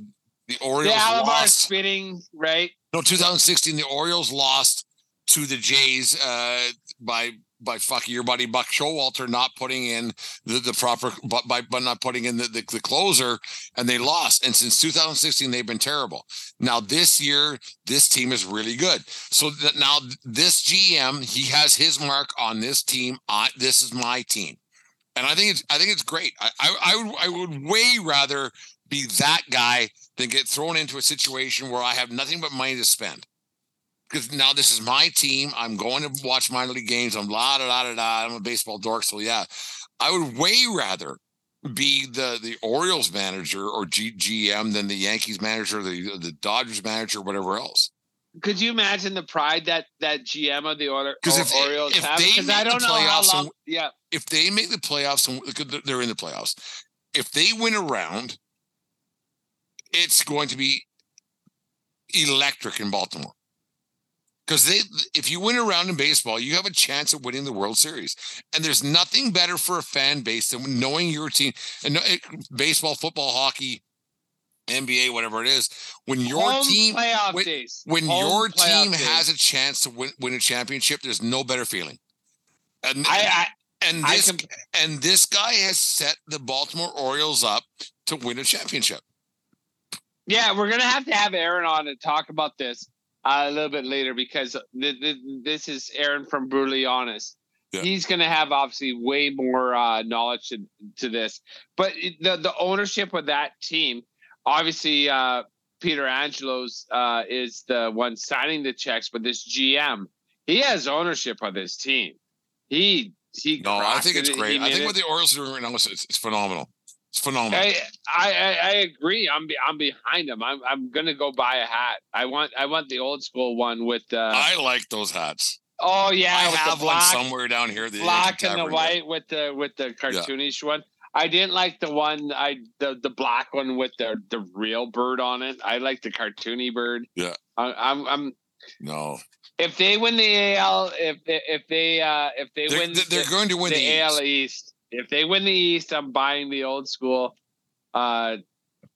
the Orioles the Alabama lost. spitting, right? No, 2016. The Orioles lost to the Jays uh by by fucking your buddy Buck Showalter not putting in the, the proper but by but not putting in the, the the closer and they lost and since 2016 they've been terrible. Now this year this team is really good. So that now this GM he has his mark on this team. I, this is my team, and I think it's I think it's great. I I I would, I would way rather be that guy than get thrown into a situation where I have nothing but money to spend. Because now this is my team. I'm going to watch minor league games. I'm la da da da da. I'm a baseball dork, so yeah. I would way rather be the the Orioles manager or G, GM than the Yankees manager, the the Dodgers manager, whatever else. Could you imagine the pride that that GM of the Order, 'Cause if- Orioles if have? they Because I make the don't know how playoffs long. and- yeah, if they make the playoffs and they're in the playoffs, if they win a round, it's going to be electric in Baltimore. Because they, if you win a round in baseball, you have a chance of winning the World Series, and there's nothing better for a fan base than knowing your team and eh, baseball, football, hockey, NBA, whatever it is. When your Home team, playoff when- days. when your team days. has a chance to win, win a championship, there's no better feeling. And I, and I, I this can, and this guy has set the Baltimore Orioles up to win a championship. yeah, we're gonna have to have Aaron on to talk about this uh, a little bit later because th- th- this is Aaron from Brutally Honest. Yeah. He's gonna have obviously way more uh, knowledge to, to this, but it- the the ownership of that team, obviously, uh, Peter Angelos uh, is the one signing the checks, but this GM, he has ownership of this team. He he. No, I think it's it, great. I think it. what the Orioles are doing right now is it's phenomenal. It's phenomenal. I, I I agree. I'm be, I'm behind him. I'm I'm gonna go buy a hat. I want I want the old school one with the. I like those hats. oh yeah, I have the one black, somewhere down here. The black and the white with the with the cartoonish one. I didn't like the one I the the black one with the the real bird on it. I like the cartoony bird. Yeah. I, I'm I'm No, if they win the AL if they, if they uh if they they're, win they're the, going to win the, the, AL East. East. If they win the East, I'm buying the old school. Uh,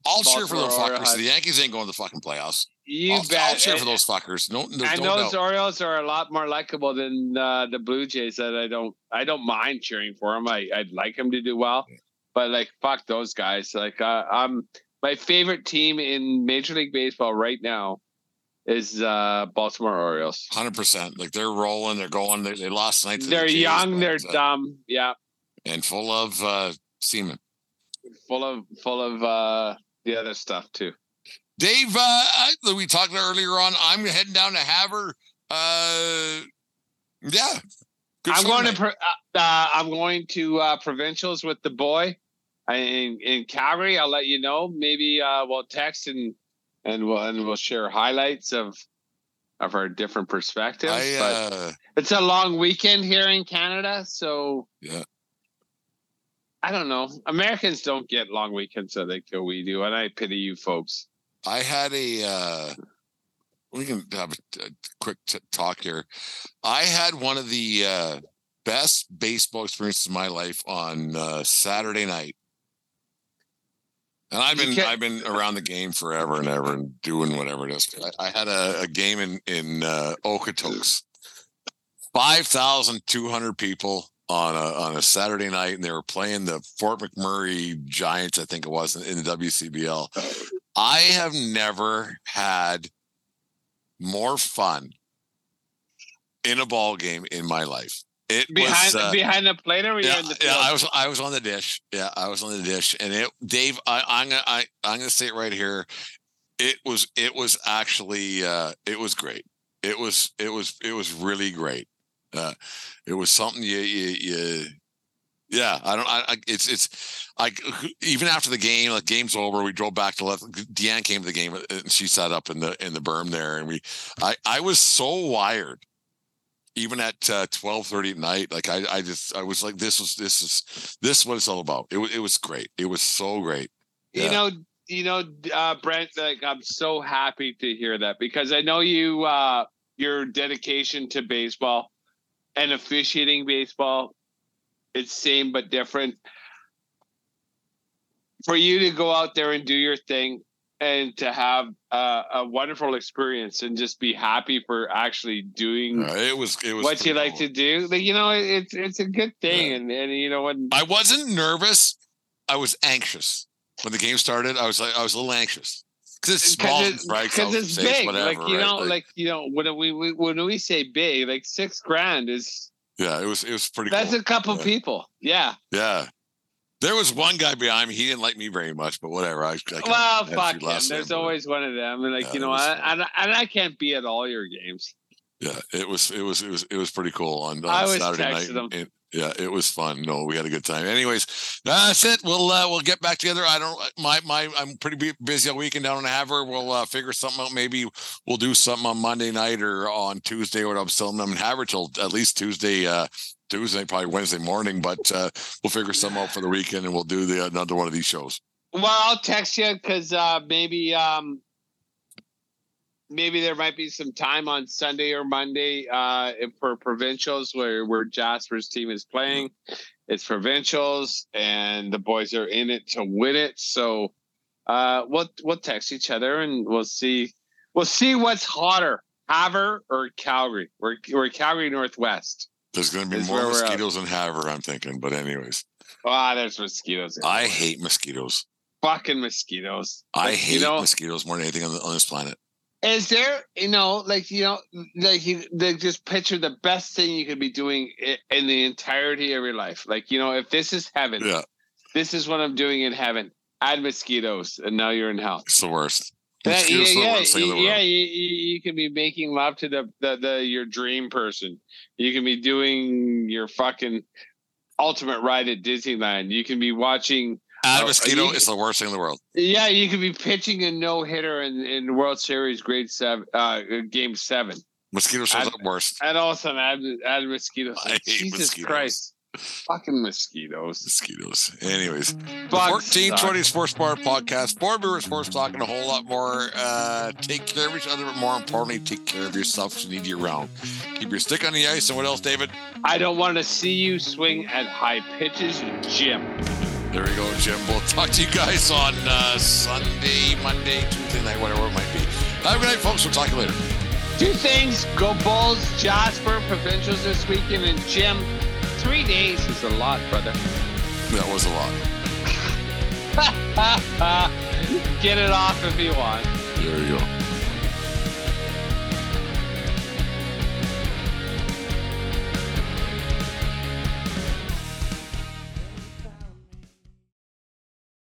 I'll cheer for those fuckers. Orioles. The Yankees ain't going to the fucking playoffs. you I'll, bet. I'll cheer And- for those fuckers. No, there's and no those. Orioles are a lot more likable than uh, the Blue Jays. That I don't, I don't mind cheering for them. I, I'd like them to do well, but like fuck those guys. Like uh, I'm my favorite team in Major League Baseball right now is uh, Baltimore Orioles. Hundred percent. Like they're rolling. They're going. They, they lost tonight. to the They're Jays, young. They're uh, dumb. Yeah, and full of uh, semen. full of full of uh, the other stuff too. Dave, uh, we talked earlier on. I'm heading down to Havre. Uh, yeah, I'm going to uh, uh, I'm going to uh, provincials with the boy in, in Calgary. I'll let you know. Maybe uh, we'll text and and we'll and we'll share highlights of of our different perspectives. I, but uh, it's a long weekend here in Canada, so Yeah. I don't know. Americans don't get long weekends like we do, and I pity you folks. I had a. Uh, we can have a, a quick t- talk here. I had one of the uh, best baseball experiences of my life on uh, Saturday night. And I've been I've been around the game forever and ever and doing whatever it is. I, I had a, a game in in uh, Okotoks, five thousand two hundred people on a on a Saturday night, and they were playing the Fort McMurray Giants. I think it was in, the WCBL. I have never had more fun in a ball game in my life. It behind was uh, behind the plate, or yeah, in the yeah. I was I was on the dish. Yeah, I was on the dish, and it, Dave, I, I'm gonna I, I'm gonna say it right here. It was it was actually uh, it was great. It was it was it was really great. Uh, it was something you you, you yeah. I don't. I, I it's it's like even after the game, like game's over, we drove back to left. Deanne came to the game and she sat up in the in the berm there, and we I I was so wired even at uh, 12:30 at night like I I just I was like this was this is this is what it's all about it was it was great it was so great You know, you know, uh, Brent. Like, I'm so happy to hear that because I know you, uh, your dedication to baseball and officiating baseball, it's same but different. For you to go out there and do your thing and to have uh, a wonderful experience and just be happy for actually doing Uh, it was it was what you pretty like to do, like, you know, it's it's a good thing, Yeah. and and you know when I wasn't nervous. I was anxious. When the game started I was like I was a little anxious because it's small it's, strikes because out, it's big. whatever, like you right? know, like, you know, when we, we when we say big, like six grand is yeah it was it was pretty that's cool a couple Yeah. people. Yeah. yeah there was one guy behind me he didn't like me very much but whatever I, I Well, fuck him. There's there, but- always one of them, and like Yeah, you know, was I, fun. and and I can't be at all your games. yeah it was it was it was it was pretty cool on, on I always saturday night and- yeah it was fun. No we had a good time. Anyways that's it. We'll uh, we'll get back together. I don't my my i'm pretty busy all weekend down in Havre. we'll uh, figure something out. Maybe we'll do something on monday night or on tuesday or i'm still i'm in Havre till at least tuesday uh tuesday probably wednesday morning but uh we'll figure something out for the weekend and we'll do the another one of these shows. Well, I'll text you because uh, maybe um, maybe there might be some time on Sunday or Monday uh, for provincials where where Jasper's team is playing. It's provincials, and the boys are in it to win it. So uh, we'll we'll text each other and we'll see we'll see what's hotter, Havre or Calgary. We're we're Calgary Northwest. there's going to be more where we're at. mosquitoes in Havre, i'm thinking but anyways Ah, there's mosquitoes. i hate mosquitoes fucking mosquitoes. i Like, hate you know, mosquitoes more than anything on, the, on this planet Is there, you know, like you know, like you, they just picture the best thing you could be doing in the entirety of your life. Like you know, if this is heaven, yeah this is what I'm doing in heaven. Add mosquitoes, and now you're in hell. it's the worst Yeah, yeah, the yeah, worst thing in the world. yeah. You, you, you can be making love to the, the the your dream person. You can be doing your fucking ultimate ride at Disneyland. You can be watching. Add Oh, a mosquito is the worst thing in the world. Yeah, you could be pitching a no hitter in in World Series Grade Seven, uh, Game Seven. Mosquito shows Add- up worst. And also add add mosquitoes. I hate Jesus mosquitoes. Christ. Fucking mosquitoes. Mosquitoes. Anyways, the 1420. Sports Bar podcast, Four Beer Sports Talk, and a whole lot more. Uh, take care of each other, but more importantly, take care of yourself you need you around. Keep your stick on the ice. And what else, David? I don't want to see you swing at high pitches, Jim. There we go, Jim. We'll talk to you guys on uh, Sunday, Monday, Tuesday night, whatever it might be. Have a good night, folks. We'll talk to you later. Two things. Go Bulls, Jasper, Provincials this weekend, and Jim. Three days is a lot, brother. That was a lot. Get it off if you want. There you go.